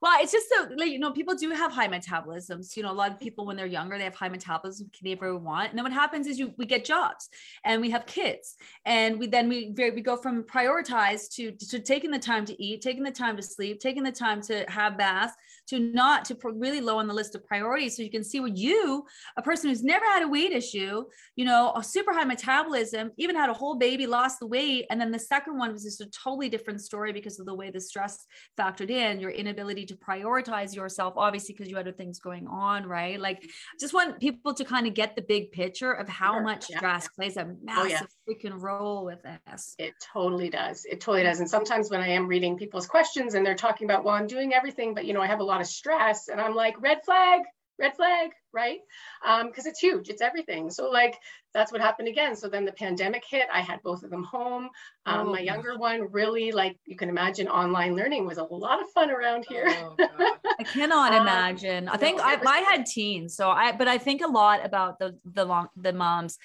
Well, it's just so like, you know, people do have high metabolisms. You know, a lot of people when they're younger, they have high metabolism, can ever want. And then what happens is you we get jobs and we have kids. And we then we we go from prioritize to to taking the time to eat, taking the time to sleep, taking the time to have baths, to not to really low on the list of priorities. So you can see where you, a person who's never had a weight issue, you know, a super high metabolism, even had a whole baby, lost the weight. And then the second one was just a totally different story because of the way the stress factored in, your inability to prioritize yourself, obviously, because you had other things going on, right? Like just want people to kind of get the big picture of how sure. much yeah. stress plays a massive oh, yeah. freaking role with this. It totally does. It totally does. And sometimes when I am reading people's questions and they're talking about, well, I'm doing everything, but you know, I have a lot of stress and i'm like red flag red flag right? Because um, it's huge it's everything. So like that's what happened again. So then the pandemic hit i had both of them home. Um, oh, my younger one really like you can imagine online learning was a lot of fun around here. Oh, i cannot um, imagine. I think no, I, I had teens so i but i think a lot about the the long the moms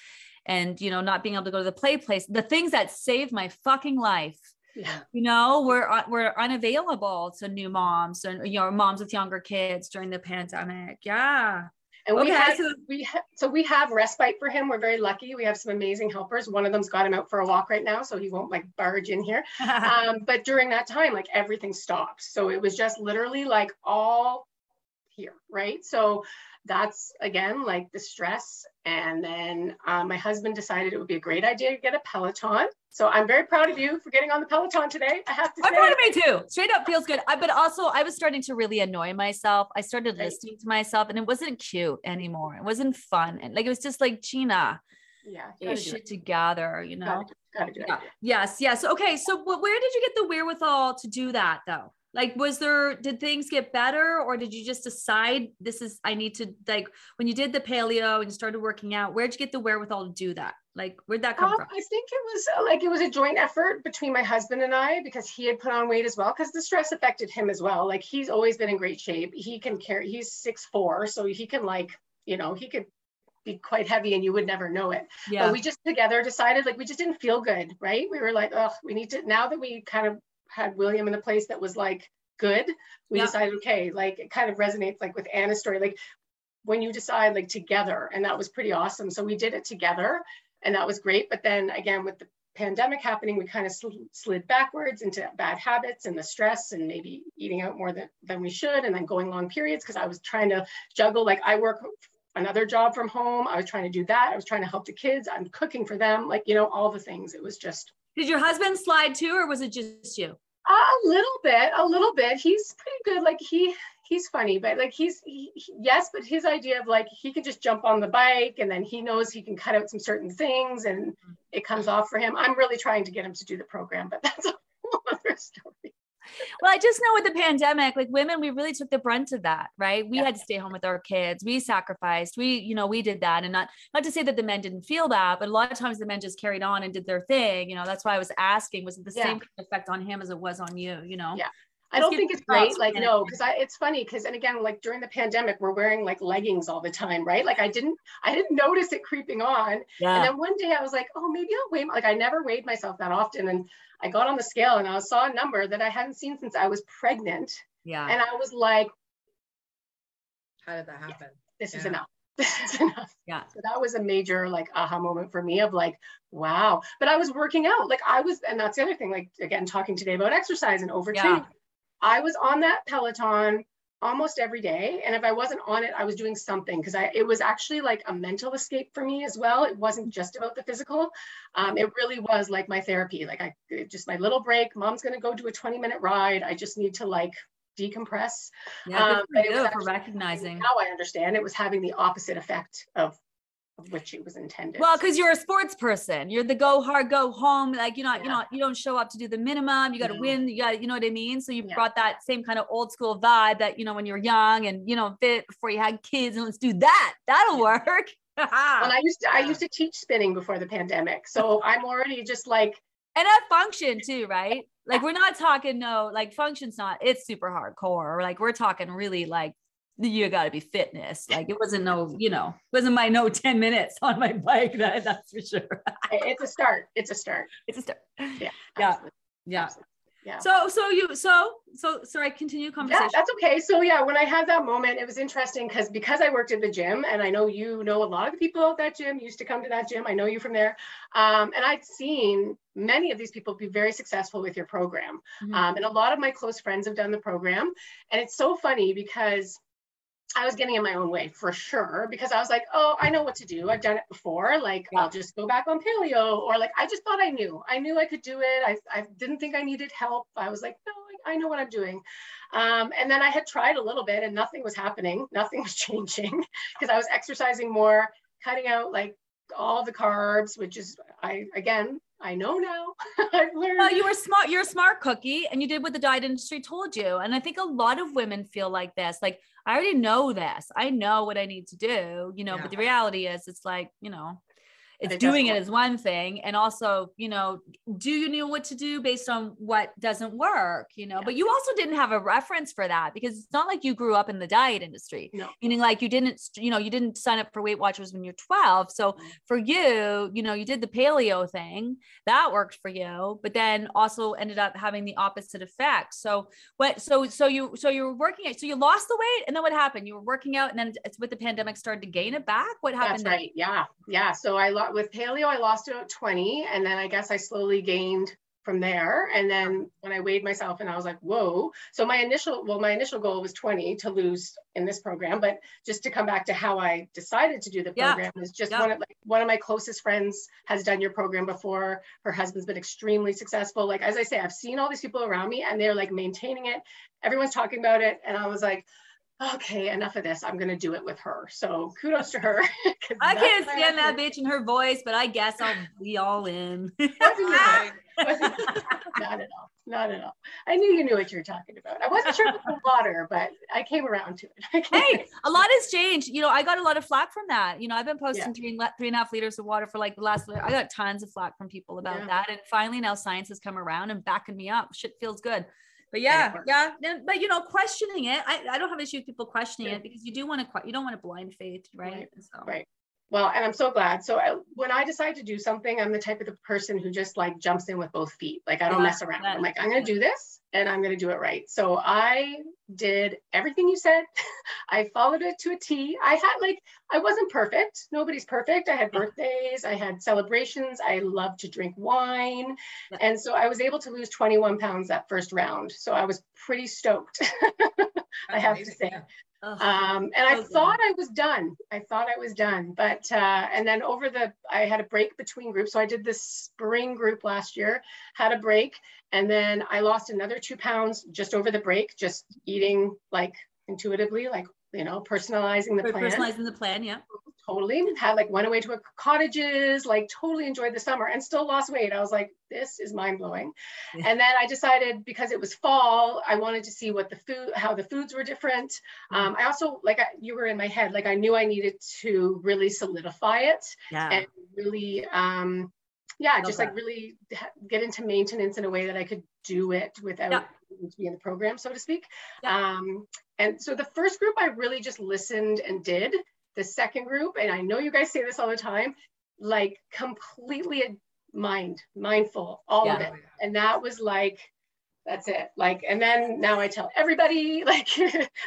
and you know not being able to go to the play place the things that saved my fucking life Yeah. you know we're uh, we're unavailable to new moms and you know moms with younger kids during the pandemic yeah And we Okay, had, so- we ha- so we have respite for him. We're very lucky. We have some amazing helpers. One of them's got him out for a walk right now, so he won't like barge in here. Um, but during that time, like everything stopped. So it was just literally like all here, right? So that's again like the stress. And then um, my husband decided it would be a great idea to get a Peloton. So I'm very proud of you for getting on the Peloton today. I have to I'm proud of me too. Straight up feels good. I, but also, I was starting to really annoy myself. I started Right. listening to myself, and it wasn't cute anymore. It wasn't fun, and like it was just like Gina, yeah, get gotta your do shit it. together. You know. Gotta. Gotta do it. Yeah. Yes. Yes. Okay. So, wh- where did you get the wherewithal to do that, though? Like, was there? Did things get better, or did you just decide this is? I need to like when you did the paleo and started working out. Where'd you get the wherewithal to do that? Like, where'd that come Um, from? I think it was uh, like it was a joint effort between my husband and I because he had put on weight as well because the stress affected him as well. Like he's always been in great shape. He can carry. He's six four, so he can like you know he could be quite heavy and you would never know it. Yeah. But we just together decided like we just didn't feel good, right? We were like, oh, we need to now that we kind of had William in a place that was like good, we Yeah. decided, okay, like it kind of resonates like with Anna's story, like when you decide like together, and that was pretty awesome. So we did it together, and that was great. But then again, with the pandemic happening, we kind of sl- slid backwards into bad habits and the stress and maybe eating out more than, than we should, and then going long periods because I was trying to juggle. Like I work another job from home. I was trying to do that. I was trying to help the kids. I'm cooking for them. Like, you know, all the things. It was just Did your husband slide too, or was it just you? a little bit, a little bit. He's pretty good. Like he, he's funny, but like he's, he, he- yes, but his idea of like, he can just jump on the bike and then he knows he can cut out some certain things and it comes off for him. I'm really trying to get him to do the program, but that's a whole other story. Well, I just know with the pandemic, like women, we really took the brunt of that, right? We Yeah. had to stay home with our kids. We sacrificed. We, you know, we did that, and not not to say that the men didn't feel that, but a lot of times the men just carried on and did their thing. You know, that's why I was asking: was it the Yeah. same effect on him as it was on you? You know? Yeah. I don't think it's great. Like, no, because I it's funny because and again, like during the pandemic, we're wearing like leggings all the time, right? Like I didn't I didn't notice it creeping on. Yeah. And then one day I was like, oh, maybe I'll weigh. Like I never weighed myself that often, and I got on the scale and I saw a number that I hadn't seen since I was pregnant, Yeah. and I was like, How did that happen? this is Yeah. enough. This is enough. Yeah. So that was a major like aha moment for me of like, wow. But I was working out. Like I was, and that's the other thing, like again, talking today about exercise and overtraining. I was on that Peloton almost every day. And if I wasn't on it, I was doing something because I it was actually like a mental escape for me as well. It wasn't just about the physical. Um, it really was like my therapy. Like I just my little break. Mom's gonna go do a 20 minute ride. I just need to like decompress. Yeah. Um, it was for recognizing. Now I understand it was having the opposite effect of, of which it was intended. Well, because you're a sports person, you're the go hard, go home. Like you're not, you know, you don't show up to do the minimum. You got to No. win. You got, you know what I mean. So you Yeah. brought that same kind of old school vibe that you know when you're young and you know fit before you had kids. And let's do that. That'll work. and I used to I used to teach spinning before the pandemic. So I'm already just like and a function too, right? Like we're not talking no, like function's not. It's super hardcore. Like we're talking really like you got to be fitness. Like it wasn't no, you know, wasn't my no ten minutes on my bike. That that's for sure. it's a start. It's a start. it's a start. Yeah. Yeah. absolutely, Yeah. absolutely. Yeah. So so you so so sorry, continue conversation. Yeah, that's okay. So yeah, when I had that moment, it was interesting because because I worked at the gym, and I know you know a lot of the people at that gym. Used to come to that gym. I know you from there, um, and I'd seen many of these people be very successful with your program. Mhm. Um, and a lot of my close friends have done the program, and it's so funny because I was getting in my own way for sure because I was like, oh, I know what to do. I've done it before. Like, Yeah. I'll just go back on paleo, or like, I just thought I knew. I knew I could do it. I, I didn't think I needed help. I was like, no, I, I know what I'm doing. Um, and then I had tried a little bit and nothing was happening. Nothing was changing because I was exercising more, cutting out like all the carbs, which is, I, again, I know now. I've learned. well, you were smart. You're a smart cookie, and you did what the diet industry told you. And I think a lot of women feel like this. Like I already know this. I know what I need to do. You know, Yeah. but the reality is, it's like you know, it's It doing it doesn't one thing and also you know do you know what to do based on what doesn't work you know Yeah. but you also didn't have a reference for that because it's not like you grew up in the diet industry No. meaning like you didn't you know you didn't sign up for weight watchers when you're 12 so Mm. for you you know you did the paleo thing that worked for you but then also ended up having the opposite effect so what so so you so you were working out so you lost the weight and then what happened you were working out and then it's with the pandemic started to gain it back what happened That's right. Yeah. Yeah. So I lo- with paleo, I lost about 20 and then I guess I slowly gained from there. And then when I weighed myself and I was like, whoa. So my initial, well, my initial goal was 20 to lose in this program. But just to come back to how I decided to do the Yeah. program is just Yeah. one of like one of my closest friends has done your program before. Her husband's been extremely successful. Like as I say, I've seen all these people around me and they're like maintaining it. Everyone's talking about it. And I was like, okay, enough of this. I'm gonna do it with her. So kudos to her. I can't stand that bitch and her voice, but I guess I'll be all in. Wasn't at all. Not at all. I knew you knew what you were talking about. I wasn't sure about the water, but I came around to it. hey, a lot has changed. You know, I got a lot of flack from that. You know, I've been posting Yeah. three and three and a half liters of water for like the last. I got tons of flack from people about Yeah. that, and finally now science has come around and backing me up. Shit feels good. But yeah, yeah, but you know, questioning it, I, I don't have issue with people questioning Yeah. it because you do want to, you don't want to blind faith, right? Right, So, right. Well, and I'm so glad. So I, when I decide to do something, I'm the type of the person who just like jumps in with both feet. Like I don't Yeah, mess around. I'm like, I'm going to do this and I'm going to do it right. So I did everything you said. I followed it to a T. I had like, I wasn't perfect. Nobody's perfect. I had mm. birthdays, I had celebrations. I love to drink wine. And so I was able to lose 21 pounds that first round. So I was pretty stoked. I have to say. Ugh. Um, and I So good. thought I was done. I thought I was done, but uh, and then over the I had a break between groups. So I did this spring group last year, had a break, and then I lost another two pounds just over the break, just eating like intuitively, like you know, personalizing the plan. personalizing the plan, yeah. Totally had like went away to a cottages, like totally enjoyed the summer, and still lost weight. I was like, this is mind blowing. Yeah. And then I decided because it was fall, I wanted to see what the food, how the foods were different. Um, I also like I, you were in my head, like I knew I needed to really solidify it Yeah. and really, um, yeah, Love just that. like really get into maintenance in a way that I could do it without Yeah. needing to be in the program, so to speak. Um, and so the first group I really just listened and did. The second group, and I know you guys say this all the time, like completely mind, mindful, all of it. And that was like, that's it. Like, and then now I tell everybody, like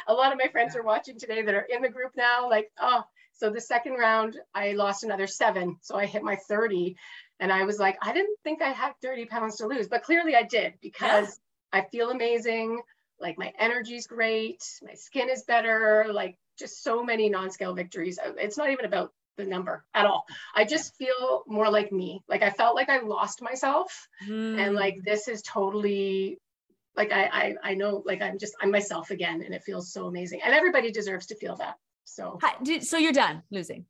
a lot of my friends are watching today that are in the group now, like, oh, so the second round, I lost another seven. So I hit my 30. And I was like, I didn't think I had 30 pounds to lose, but clearly I did because I feel amazing. Like my energy's great, my skin is better, like just so many non-scale victories. Uh, It's not even about the number at all. I just feel more like me. Like I felt like I lost myself Mm. and like this is totally like I, I I know like I'm just I'm myself again and it feels so amazing. And everybody deserves to feel that. So Hi- did- so you're done losing.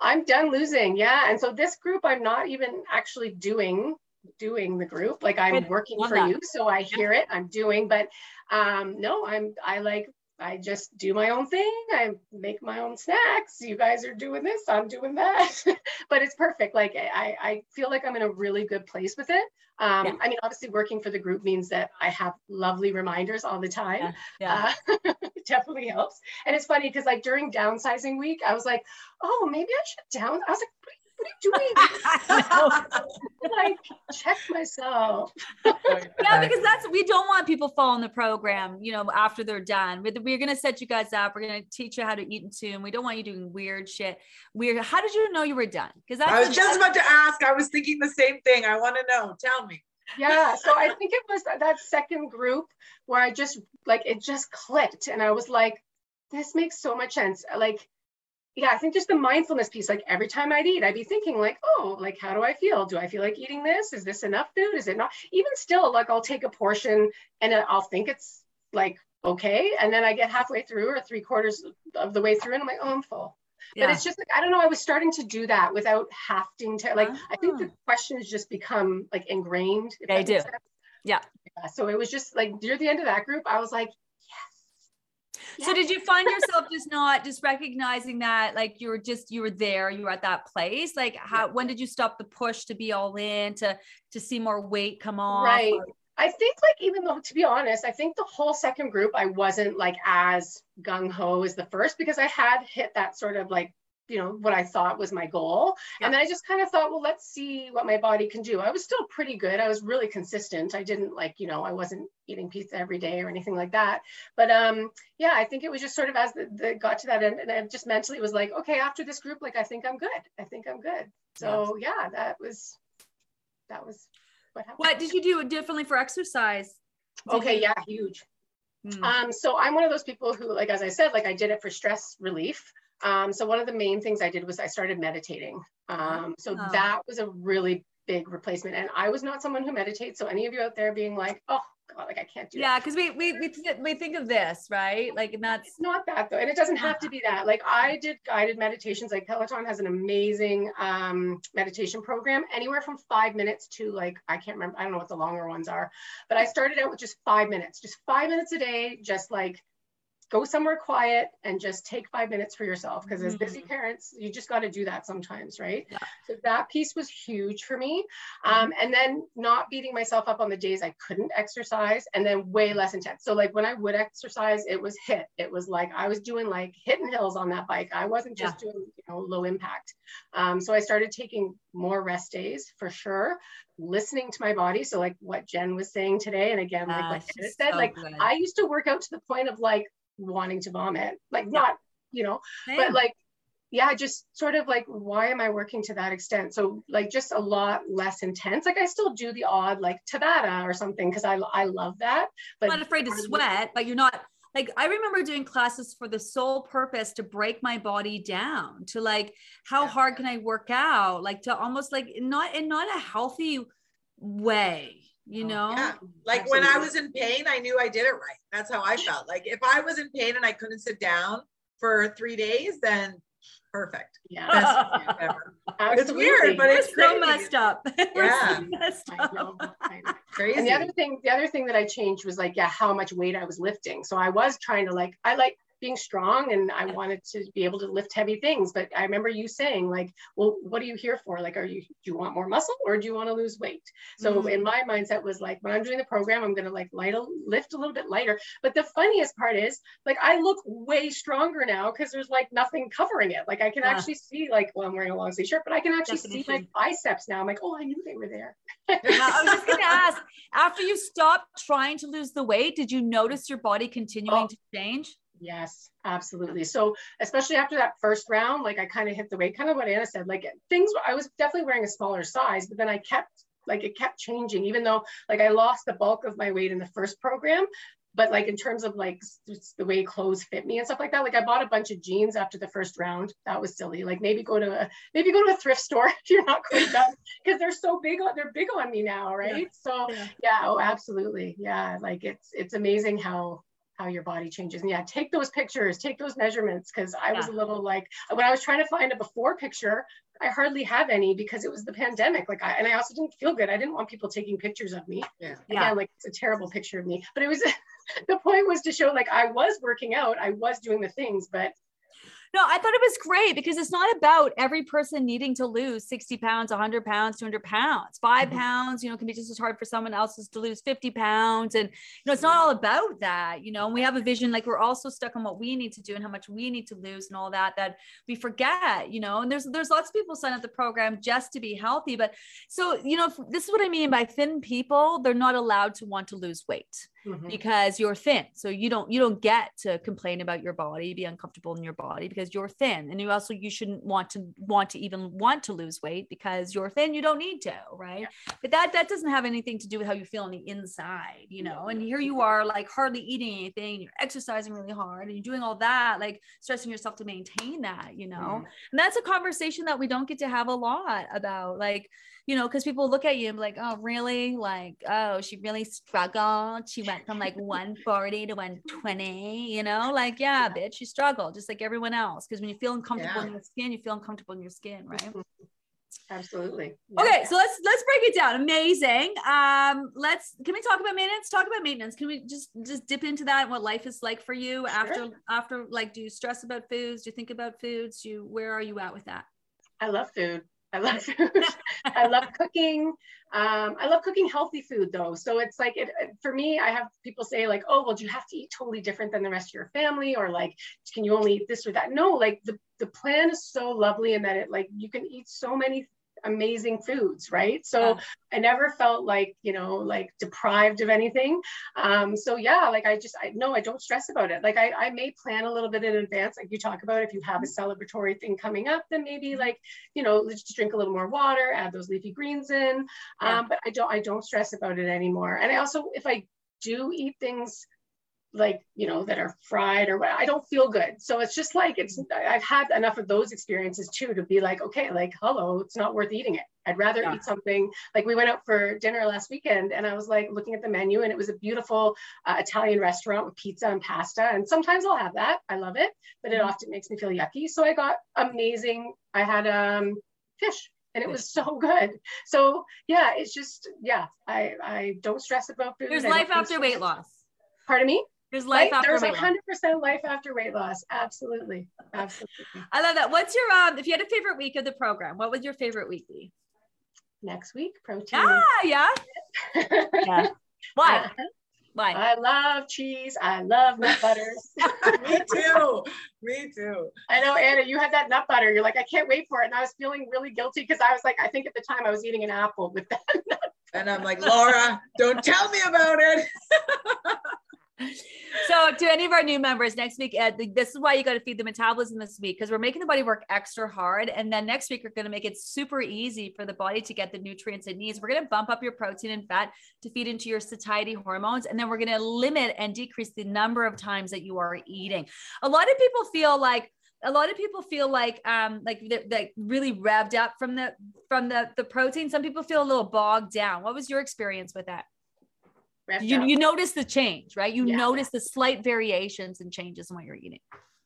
I'm done losing. Yeah. And so this group, I'm not even actually doing doing the group. Like I'm working for that. you. So I hear it, I'm doing, but um no, I'm I like I just do my own thing. I make my own snacks. You guys are doing this, I'm doing that. but it's perfect. Like I, I feel like I'm in a really good place with it. Um, Yeah. I mean, obviously working for the group means that I have lovely reminders all the time. Yeah. Uh, definitely helps. And it's funny because like during downsizing week, I was like, oh, maybe I should down. I was like, what are you, what are you doing? like, check myself. yeah, because that's we don't want people following the program, you know, after they're done. We're, we're gonna set you guys up. We're gonna teach you how to eat and tune. We don't want you doing weird shit. Weird. How did you know you were done? Because I was the- just about to ask. I was thinking the same thing. I want to know. Tell me. Yeah. So I think it was that- that second group where I just like it just clicked and I was like, this makes so much sense. Like, yeah, I think just the mindfulness piece, like every time I'd eat, I'd be thinking, like, oh, like, how do I feel? Do I feel like eating this? Is this enough food? Is it not? Even still, like, I'll take a portion and I'll think it's like okay. And then I get halfway through or three quarters of the way through and I'm like, oh, I'm full. But it's just like, I don't know, I was starting to do that without having to, like, I think the Ah. questions just become like ingrained. if They do. sense. Yeah. Yeah, So it was just like near the end of that group, I was like, So did you find yourself just not just recognizing that like you were just you were there, you were at that place? Like how when did you stop the push to be all in to to see more weight come on Right. Or- I think like even though to be honest, I think the whole second group I wasn't like as gung ho as the first because I had hit that sort of like you know what I thought was my goal. Yeah. And then I just kind of thought, well, let's see what my body can do. I was still pretty good. I was really consistent. I didn't like, you know, I wasn't eating pizza every day or anything like that. But um, yeah, I think it was just sort of as the, the got to that end, and I just mentally was like, okay, after this group, like I think I'm good. I think I'm good. So yeah, that was that was what happened. What did you do differently for exercise? Did Okay, you- yeah, huge. Hmm. Um, so I'm one of those people who, like, as I said, like I did it for stress relief. Um, so one of the main things I did was I started meditating. Um, so Oh. that was a really big replacement. And I was not someone who meditates. So any of you out there being like, oh God, like I can't do that. Yeah, because we we we, we think of this, right? Like and that's It's not that though. And it doesn't have to be that. Like I did guided meditations. Like Peloton has an amazing um, meditation program, anywhere from five minutes to like, I can't remember, I don't know what the longer ones are, but I started out with just five minutes, just five minutes a day, just like go somewhere quiet and just take five minutes for yourself. Because as busy parents, you just got to do that sometimes, right? Yeah. So that piece was huge for me. Um, and then not beating myself up on the days I couldn't exercise and then way less intense. So like when I would exercise, it was HIIT. It was like I was doing like hitting hills on that bike. I wasn't just doing, you know, low impact. Um, so I started taking more rest days for sure, listening to my body. So like what Jen was saying today, and again, like what Janet said, so like good. I used to work out to the point of like wanting to vomit, like not, you know, but like yeah just sort of like why am i working to that extent? So like just a lot less intense. Like i still do the odd like tabata or something because i i love that but I'm not afraid to sweat, but you're not like I remember doing classes for the sole purpose to break my body down to like how Yeah. hard can I work out? Like to almost like not in not a healthy way you Oh, know Yeah. Like when I was in pain, I knew I did it right. That's how I felt. Like if I was in pain and I couldn't sit down for three days, then perfect. yeah Best ever. It's weird, but it's so crazy. messed up Yeah. so messed I up know, I know. Crazy. And the other thing, the other thing that I changed was like, yeah, how much weight I was lifting. So I was trying to like, I like being strong and I wanted to be able to lift heavy things. But I remember you saying like, well, what are you here for? Like, are you, do you want more muscle or do you want to lose weight? So Mhm. in my mindset was like, when I'm doing the program, I'm going to like light a, lift a little bit lighter. But the funniest part is like, I look way stronger now because there's like nothing covering it. Like I can Yeah. actually see like, well, I'm wearing a long sleeve shirt, but I can actually see my biceps now. I'm like, oh, I knew they were there. Yeah, I was just gonna ask after you stopped trying to lose the weight did you notice your body continuing Oh. to change Yes, absolutely. So especially after that first round, like I kind of hit the weight, kind of what Anna said, like things, I was definitely wearing a smaller size, but then I kept, like it kept changing, even though like I lost the bulk of my weight in the first program. But like in terms of like the way clothes fit me and stuff like that, like I bought a bunch of jeans after the first round. That was silly. Like maybe go to a maybe go to a thrift store if you're not quite done because they're so big on they're big on me now, right? So Yeah. yeah oh absolutely yeah like it's it's amazing how how your body changes. And yeah take those pictures take those measurements because i was a little like when i was trying to find a before picture i hardly have any because it was the pandemic. Like i and i also didn't feel good. I didn't want people taking pictures of me. Yeah. Yeah. like it's a terrible picture of me. But it was the point was to show like i was working out. I was doing the things but No, I thought it was great because it's not about every person needing to lose 60 pounds, 100 pounds, 200 pounds. 5 Mhm. pounds, you know, can be just as hard for someone else's to lose 50 pounds. And, you know, it's not all about that, you know, and we have a vision like we're also stuck on what we need to do and how much we need to lose and all that, that we forget, you know, and there's, there's lots of people sign up the program just to be healthy. But so, you know, this is what I mean by thin people, they're not allowed to want to lose weight mhm. because you're thin. So you don't you don't get to complain about your body be uncomfortable in your body because you're thin. And you also you shouldn't want to want to even want to lose weight because you're thin you don't need to right? But that that doesn't have anything to do with how you feel on the inside you know? And here you are like hardly eating anything you're exercising really hard and you're doing all that like stressing yourself to maintain that you know? Mhm. and that's a conversation that we don't get to have a lot about like you know because people look at you and be like oh really like oh she really struggled she went from like 140 to 120 you know like yeah bitch you struggle just like everyone else because when you feel uncomfortable in your skin you feel uncomfortable in your skin right Absolutely. Yeah. Okay, so let's let's break it down. Amazing. Um, let's can we talk about maintenance? Talk about maintenance. Can we just just dip into that? And what life is like for you sure. after after like do you stress about foods? Do you think about foods? Do you where are you at with that? I love food. I love food. I love cooking. Um, I love cooking healthy food though. So it's like it for me, I have people say like, oh, well, do you have to eat totally different than the rest of your family? Or like, can you only eat this or that? No, like the, the plan is so lovely in that it like you can eat so many amazing foods, right? So yeah. I never felt like, you know, like deprived of anything. Um, so yeah, like I just, I no, I don't stress about it. Like I, I may plan a little bit in advance, like you talk about if you have a celebratory thing coming up, then maybe like, you know, let's just drink a little more water, add those leafy greens in. Um, yeah. But I don't, I don't stress about it anymore. And I also, if I do eat things like you know that are fried or what i don't feel good so it's just like it's i've had enough of those experiences too to be like okay like hello it's not worth eating it i'd rather yeah. eat something like we went out for dinner last weekend and i was like looking at the menu and it was a beautiful uh, italian restaurant with pizza and pasta and sometimes i'll have that i love it but it mm-hmm. often makes me feel yucky so i got amazing i had um fish and it was so good. So yeah, it's just yeah, I I don't stress about food. There's life after weight loss. Pardon me? There's life right? after There's 100% life after weight loss. Absolutely. Absolutely. I love that. What's your, um, if you had a favorite week of the program, what would your favorite week be? Next week, protein. Ah, yeah. yeah. Why? Uh, Why? I love cheese. I love nut butters. Me too. Me too. I know, Anna, you had that nut butter. You're like, I can't wait for it. And I was feeling really guilty because I was like, I think at the time I was eating an apple with that nut. And I'm like, Laura, don't tell me about it so to any of our new members next week ed this is why you got to feed the metabolism this week because we're making the body work extra hard and then next week we're going to make it super easy for the body to get the nutrients it needs. We're going to bump up your protein and fat to feed into your satiety hormones and then we're going to limit and decrease the number of times that you are eating. A lot of people feel like a lot of people feel like um like they're, they're, really revved up from the from the the protein. Some people feel a little bogged down. What was your experience with that you, you notice the change, right? You yeah. notice the slight variations and changes in what you're eating.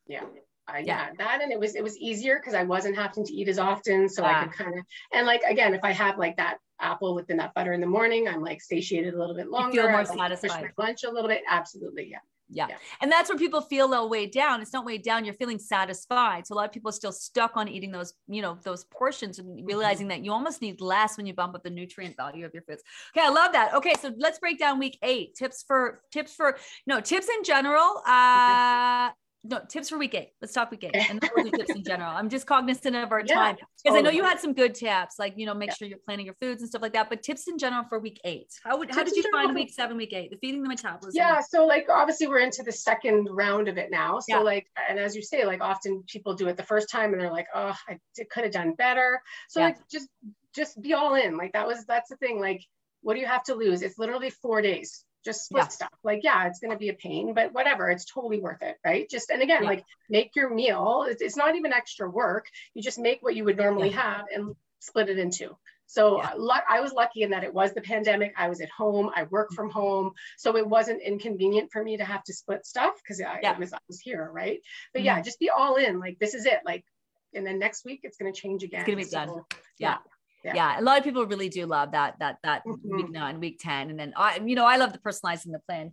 Yeah. Uh, yeah. yeah, that and it was it was easier because I wasn't having to eat as often, so I could kind of and like again, if I have like that apple with the nut butter in the morning, I'm like satiated a little bit longer. You feel more satisfied. lunch a little bit, absolutely, yeah. Yeah. yeah. And that's where people feel they'll weigh down. It's not weighed down. You're feeling satisfied. So a lot of people are still stuck on eating those, you know, those portions and mm-hmm. realizing mm-hmm. that you almost need less when you bump up the nutrient value of your foods. Okay. I love that. Okay. So let's break down week eight tips for tips for no tips in general. Uh, no tips for week eight. Let's talk week eight and then we'll do tips in general. I'm just cognizant of our yeah, time because totally. I know you had some good tips, like you know, make yeah. sure you're planning your foods and stuff like that. But tips in general for week eight. How would how did you find week seven, week eight, the feeding the metabolism? Yeah, so like obviously we're into the second round of it now. So yeah. like, and as you say, like often people do it the first time and they're like, oh, I could have done better. So like just just be all in. Like that was that's the thing. Like, what do you have to lose? It's literally four days just split yeah. stuff. Like, yeah, it's going to be a pain, but whatever, it's totally worth it, right? Just, and again, yeah. like make your meal. It's, it's, not even extra work. You just make what you would normally yeah. have and split it into. So I was lucky in that it was the pandemic. I was at home. I work from home, so it wasn't inconvenient for me to have to split stuff because I, was I was here, right? But mm-hmm. yeah, just be all in. Like this is it. Like, and then next week it's going to change again. It's going to be so, done. yeah yeah. Yeah. a lot of people really do love that that that mm-hmm. week nine week 10 and then i you know i love the personalizing the plan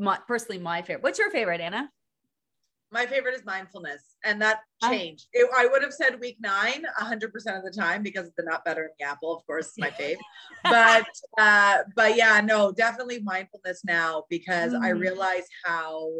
my, personally my favorite what's your favorite anna my favorite is mindfulness and that changed it, i would have said week nine 100% of the time because of the nut butter and the apple of course is my fave but uh but yeah no definitely mindfulness now because mm-hmm. i realize how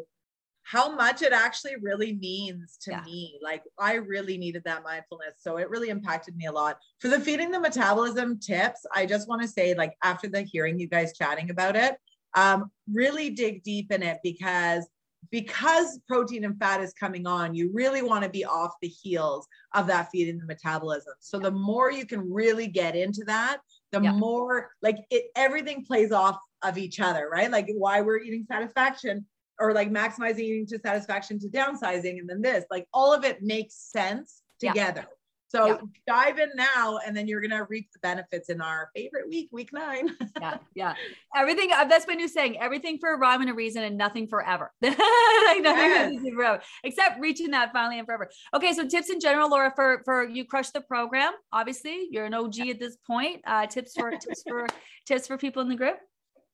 how much it actually really means to yeah. me. Like I really needed that mindfulness. So it really impacted me a lot. For the feeding the metabolism tips, I just want to say, like after the hearing you guys chatting about it, um, really dig deep in it because because protein and fat is coming on, you really want to be off the heels of that feeding the metabolism. So the more you can really get into that, the yeah. more like it everything plays off of each other, right? Like why we're eating satisfaction or like maximizing eating to satisfaction to downsizing and then this like all of it makes sense together yeah. So Yeah. dive in now, and then you're gonna reap the benefits in our favorite week, week nine. yeah, yeah. Everything uh, that's my new saying. Everything for a rhyme and a reason, and nothing forever. like nothing Yes. forever, except reaching that finally and forever. Okay, so tips in general, Laura, for for you crush the program. Obviously, you're an OG at this point. Uh, tips for tips for tips for people in the group.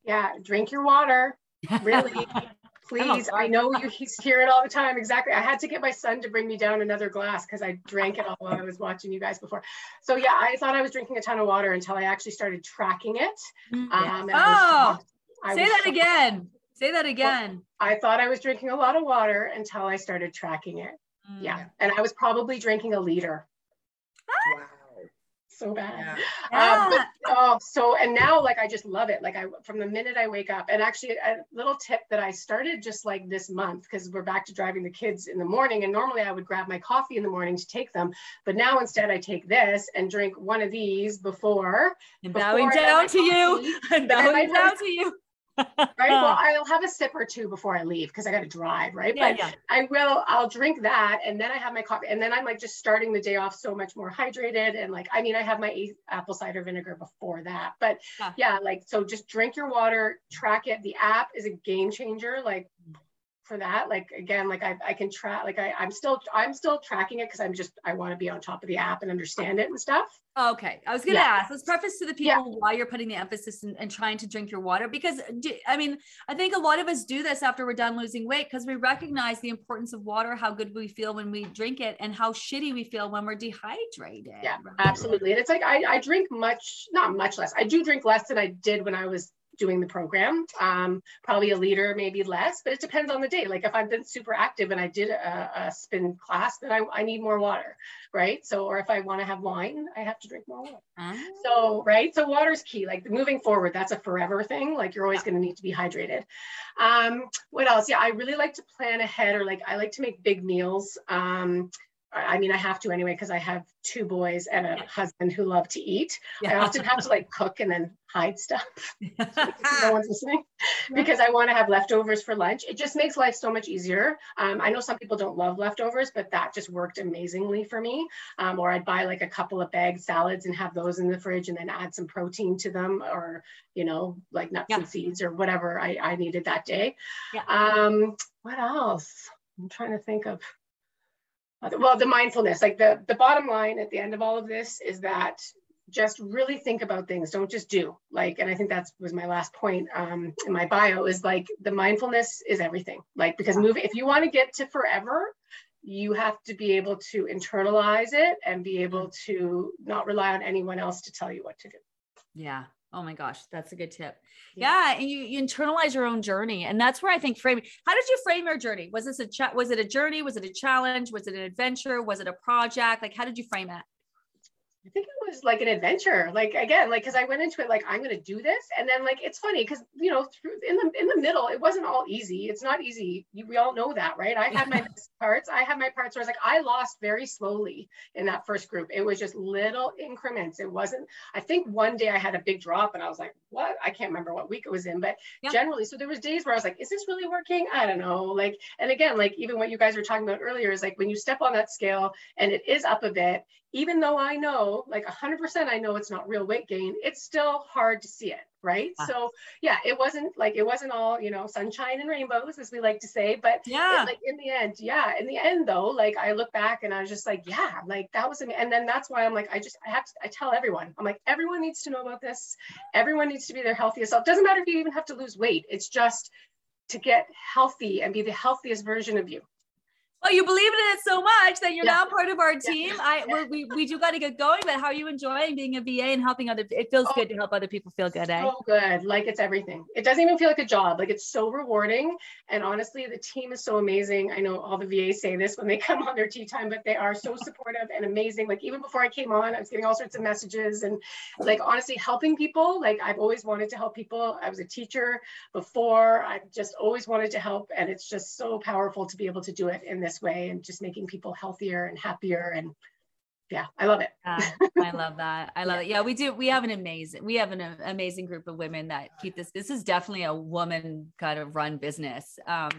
Yeah, drink your water. Really. Please, I know you hear it all the time. Exactly. I had to get my son to bring me down another glass because I drank it all while I was watching you guys before. So yeah, I thought I was drinking a ton of water until I actually started tracking it. Um, and was Oh. I say that shocked. again. Say that again. I thought I was drinking a lot of water until I started tracking it. Mm. Yeah. And I was probably drinking a liter. wow. So bad. Yeah. Um, Yeah. but, oh, so and now like I just love it. Like I from the minute I wake up, and actually a little tip that I started just like this month because we're back to driving the kids in the morning, and normally I would grab my coffee in the morning to take them, but now instead I take this and drink one of these before. and bowing I down my to you. And bowing put down to you. Right. Well, I'll have a sip or two before I leave because I got to drive. Right. yeah, but yeah. I will, I'll drink that and then I have my coffee and then I'm like just starting the day off so much more hydrated. And like, I mean, I have my apple cider vinegar before that, but Yeah. yeah, like, so just drink your water, track it. The app is a game changer. Like for that, like, again, like I, I can track, like I, I'm still, I'm still tracking it. Cause I'm just, I want to be on top of the app and understand it and stuff. Okay, I was to Yeah. ask. Let's preface to the people Yeah. why you're putting the emphasis in, and trying to drink your water because do, I mean, I think a lot of us do this after we're done losing weight because we recognize the importance of water, how good we feel when we drink it, and how shitty we feel when we're dehydrated. Yeah, right? absolutely. And it's like I, I drink much, not much less. I do drink less than I did when I was doing the program. Um, probably a liter, maybe less, but it depends on the day. Like if I've been super active and I did a, a spin class, then I, I need more water, right? So, or if I want to have wine, I have to drink more water. Ah. So, right. So water's key. Like moving forward, that's a forever thing. Like you're always going to need to be hydrated. Um, what else? Yeah, I really like to plan ahead or like I like to make big meals. Um, I mean, I have to anyway, because I have two boys and a Yeah. husband who love to eat. I often have to like cook and then hide stuff. no one's listening because I want to have leftovers for lunch. It just makes life so much easier. Um, I know some people don't love leftovers, but that just worked amazingly for me. Um, or I'd buy like a couple of bagged salads and have those in the fridge and then add some protein to them or, you know, like nuts Yeah. and seeds or whatever I, I needed that day. Yeah. Um, what else? I'm trying to think of. Well, the mindfulness, like the, the bottom line at the end of all of this is that just really think about things. Don't just do. Like and i think that's was my last point um, in my bio is like the mindfulness is everything. Like because moving if you want to get to forever you have to be able to internalize it and be able to not rely on anyone else to tell you what to do. Yeah. Oh my gosh, that's a good tip. Yeah. Yeah, and you, you internalize your own journey, and that's where I think framing. How did you frame your journey? Was this a chat? Was it a journey? Was it a challenge? Was it an adventure? Was it a project? Like, how did you frame it? I think it was like an adventure. Like again, like because I went into it like I'm gonna do this, and then like it's funny because you know through in the in the middle it wasn't all easy. It's not easy. You, we all know that, right? I had my parts. I had my parts where I was like I lost very slowly in that first group. It was just little increments. It wasn't. I think one day I had a big drop, and I was like, what? I can't remember what week it was in, but Yeah. generally, so there was days where I was like, is this really working? I don't know. Like, and again, like even what you guys were talking about earlier is like when you step on that scale and it is up a bit even though I know, like 100% I know it's not real weight gain, it's still hard to see it, right? Ah. So, yeah, it wasn't like it wasn't all, you know, sunshine and rainbows, as we like to say, but Yeah. it, like in the end, yeah, in the end though, like I look back and I was just like, yeah, like that was, am- and then that's why I'm like, I just, I have to, I tell everyone, I'm like, everyone needs to know about this. Everyone needs to be their healthiest self. Doesn't matter if you even have to lose weight. It's just to get healthy and be the healthiest version of you. Well, you believe in it so much that you're Yeah. now part of our Yeah. team. I we we, we do got to get going, but how are you enjoying being a VA and helping other? It feels Oh. good to help other people feel good, eh? so good like it's everything it doesn't even feel like a job like it's so rewarding and honestly the team is so amazing i know all the vas say this when they come on their tea time but they are so supportive and amazing like even before i came on i was getting all sorts of messages and like honestly helping people like i've always wanted to help people i was a teacher before i've just always wanted to help and it's just so powerful to be able to do it in this way and just making people healthier and happier and yeah i love it Yeah, I love that. I love it. Yeah, we do. We have an amazing, we have an uh, amazing group of women that keep this. This is definitely a woman kind of run business. Um,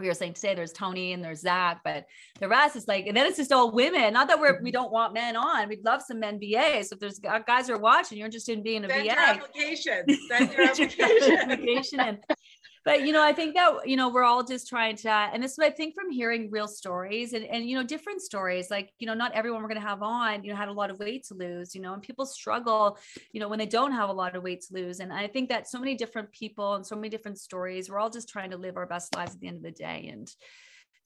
we were saying today there's Tony and there's Zach, but the rest is like, and then it's just all women. Not that we're we don't want men on. We'd love some men VAs. So if there's guys who are watching, you're interested in being a Send VA. your application. Send your application. application in. But you know, I think that you know we're all just trying to, and this is what I think from hearing real stories and and you know different stories. Like you know, not everyone we're going to have on, you know, had a lot of weight to lose. You know, and people struggle, you know, when they don't have a lot of weight to lose. And I think that so many different people and so many different stories. We're all just trying to live our best lives at the end of the day and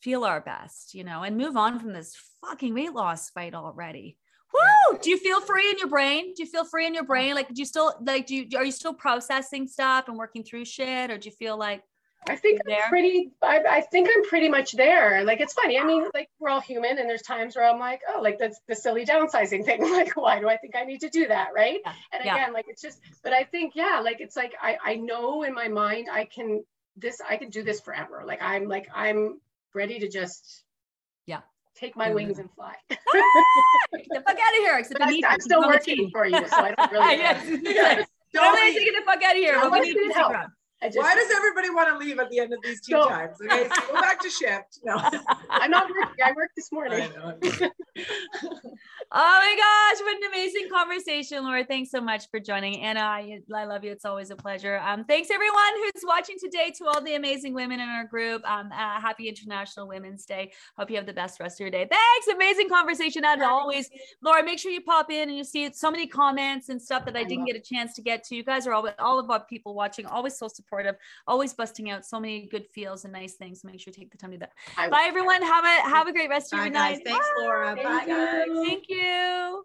feel our best, you know, and move on from this fucking weight loss fight already. Woo! Do you feel free in your brain? Do you feel free in your brain? Like, do you still like? Do you are you still processing stuff and working through shit, or do you feel like? I think I'm pretty. I, I think I'm pretty much there. Like it's funny. I mean, like we're all human, and there's times where I'm like, oh, like that's the silly downsizing thing. Like, why do I think I need to do that, right? Yeah, And yeah. again, like it's just. But I think, yeah, like it's like I I know in my mind I can this I can do this forever. Like I'm like I'm ready to just. Take my wings and fly. Get the fuck out of here! Except I I'm still I'm on the working for you, so I don't really. yes. Yeah. Don't Don't get the fuck out of here. We need to help. ground. I just, Why does everybody want to leave at the end of these two times? Okay, so go back to shift. No. I'm not working. I worked this morning. Oh my gosh, what an amazing conversation, Laura. Thanks so much for joining. Anna, I, I love you. It's always a pleasure. Um, thanks everyone who's watching today to all the amazing women in our group. Um, uh, happy International Women's Day. Hope you have the best rest of your day. Thanks. Amazing conversation as always. Laura, make sure you pop in and you see so many comments and stuff that I I didn't get a chance to get to. You guys are all, all of our people watching, always so supportive, always busting out so many good feels and nice things. So make sure you take the time to do that. I. Bye everyone. Have a have a great rest of Bye, your guys. night. Thanks, Laura. Thank Bye, you. guys. Thank you.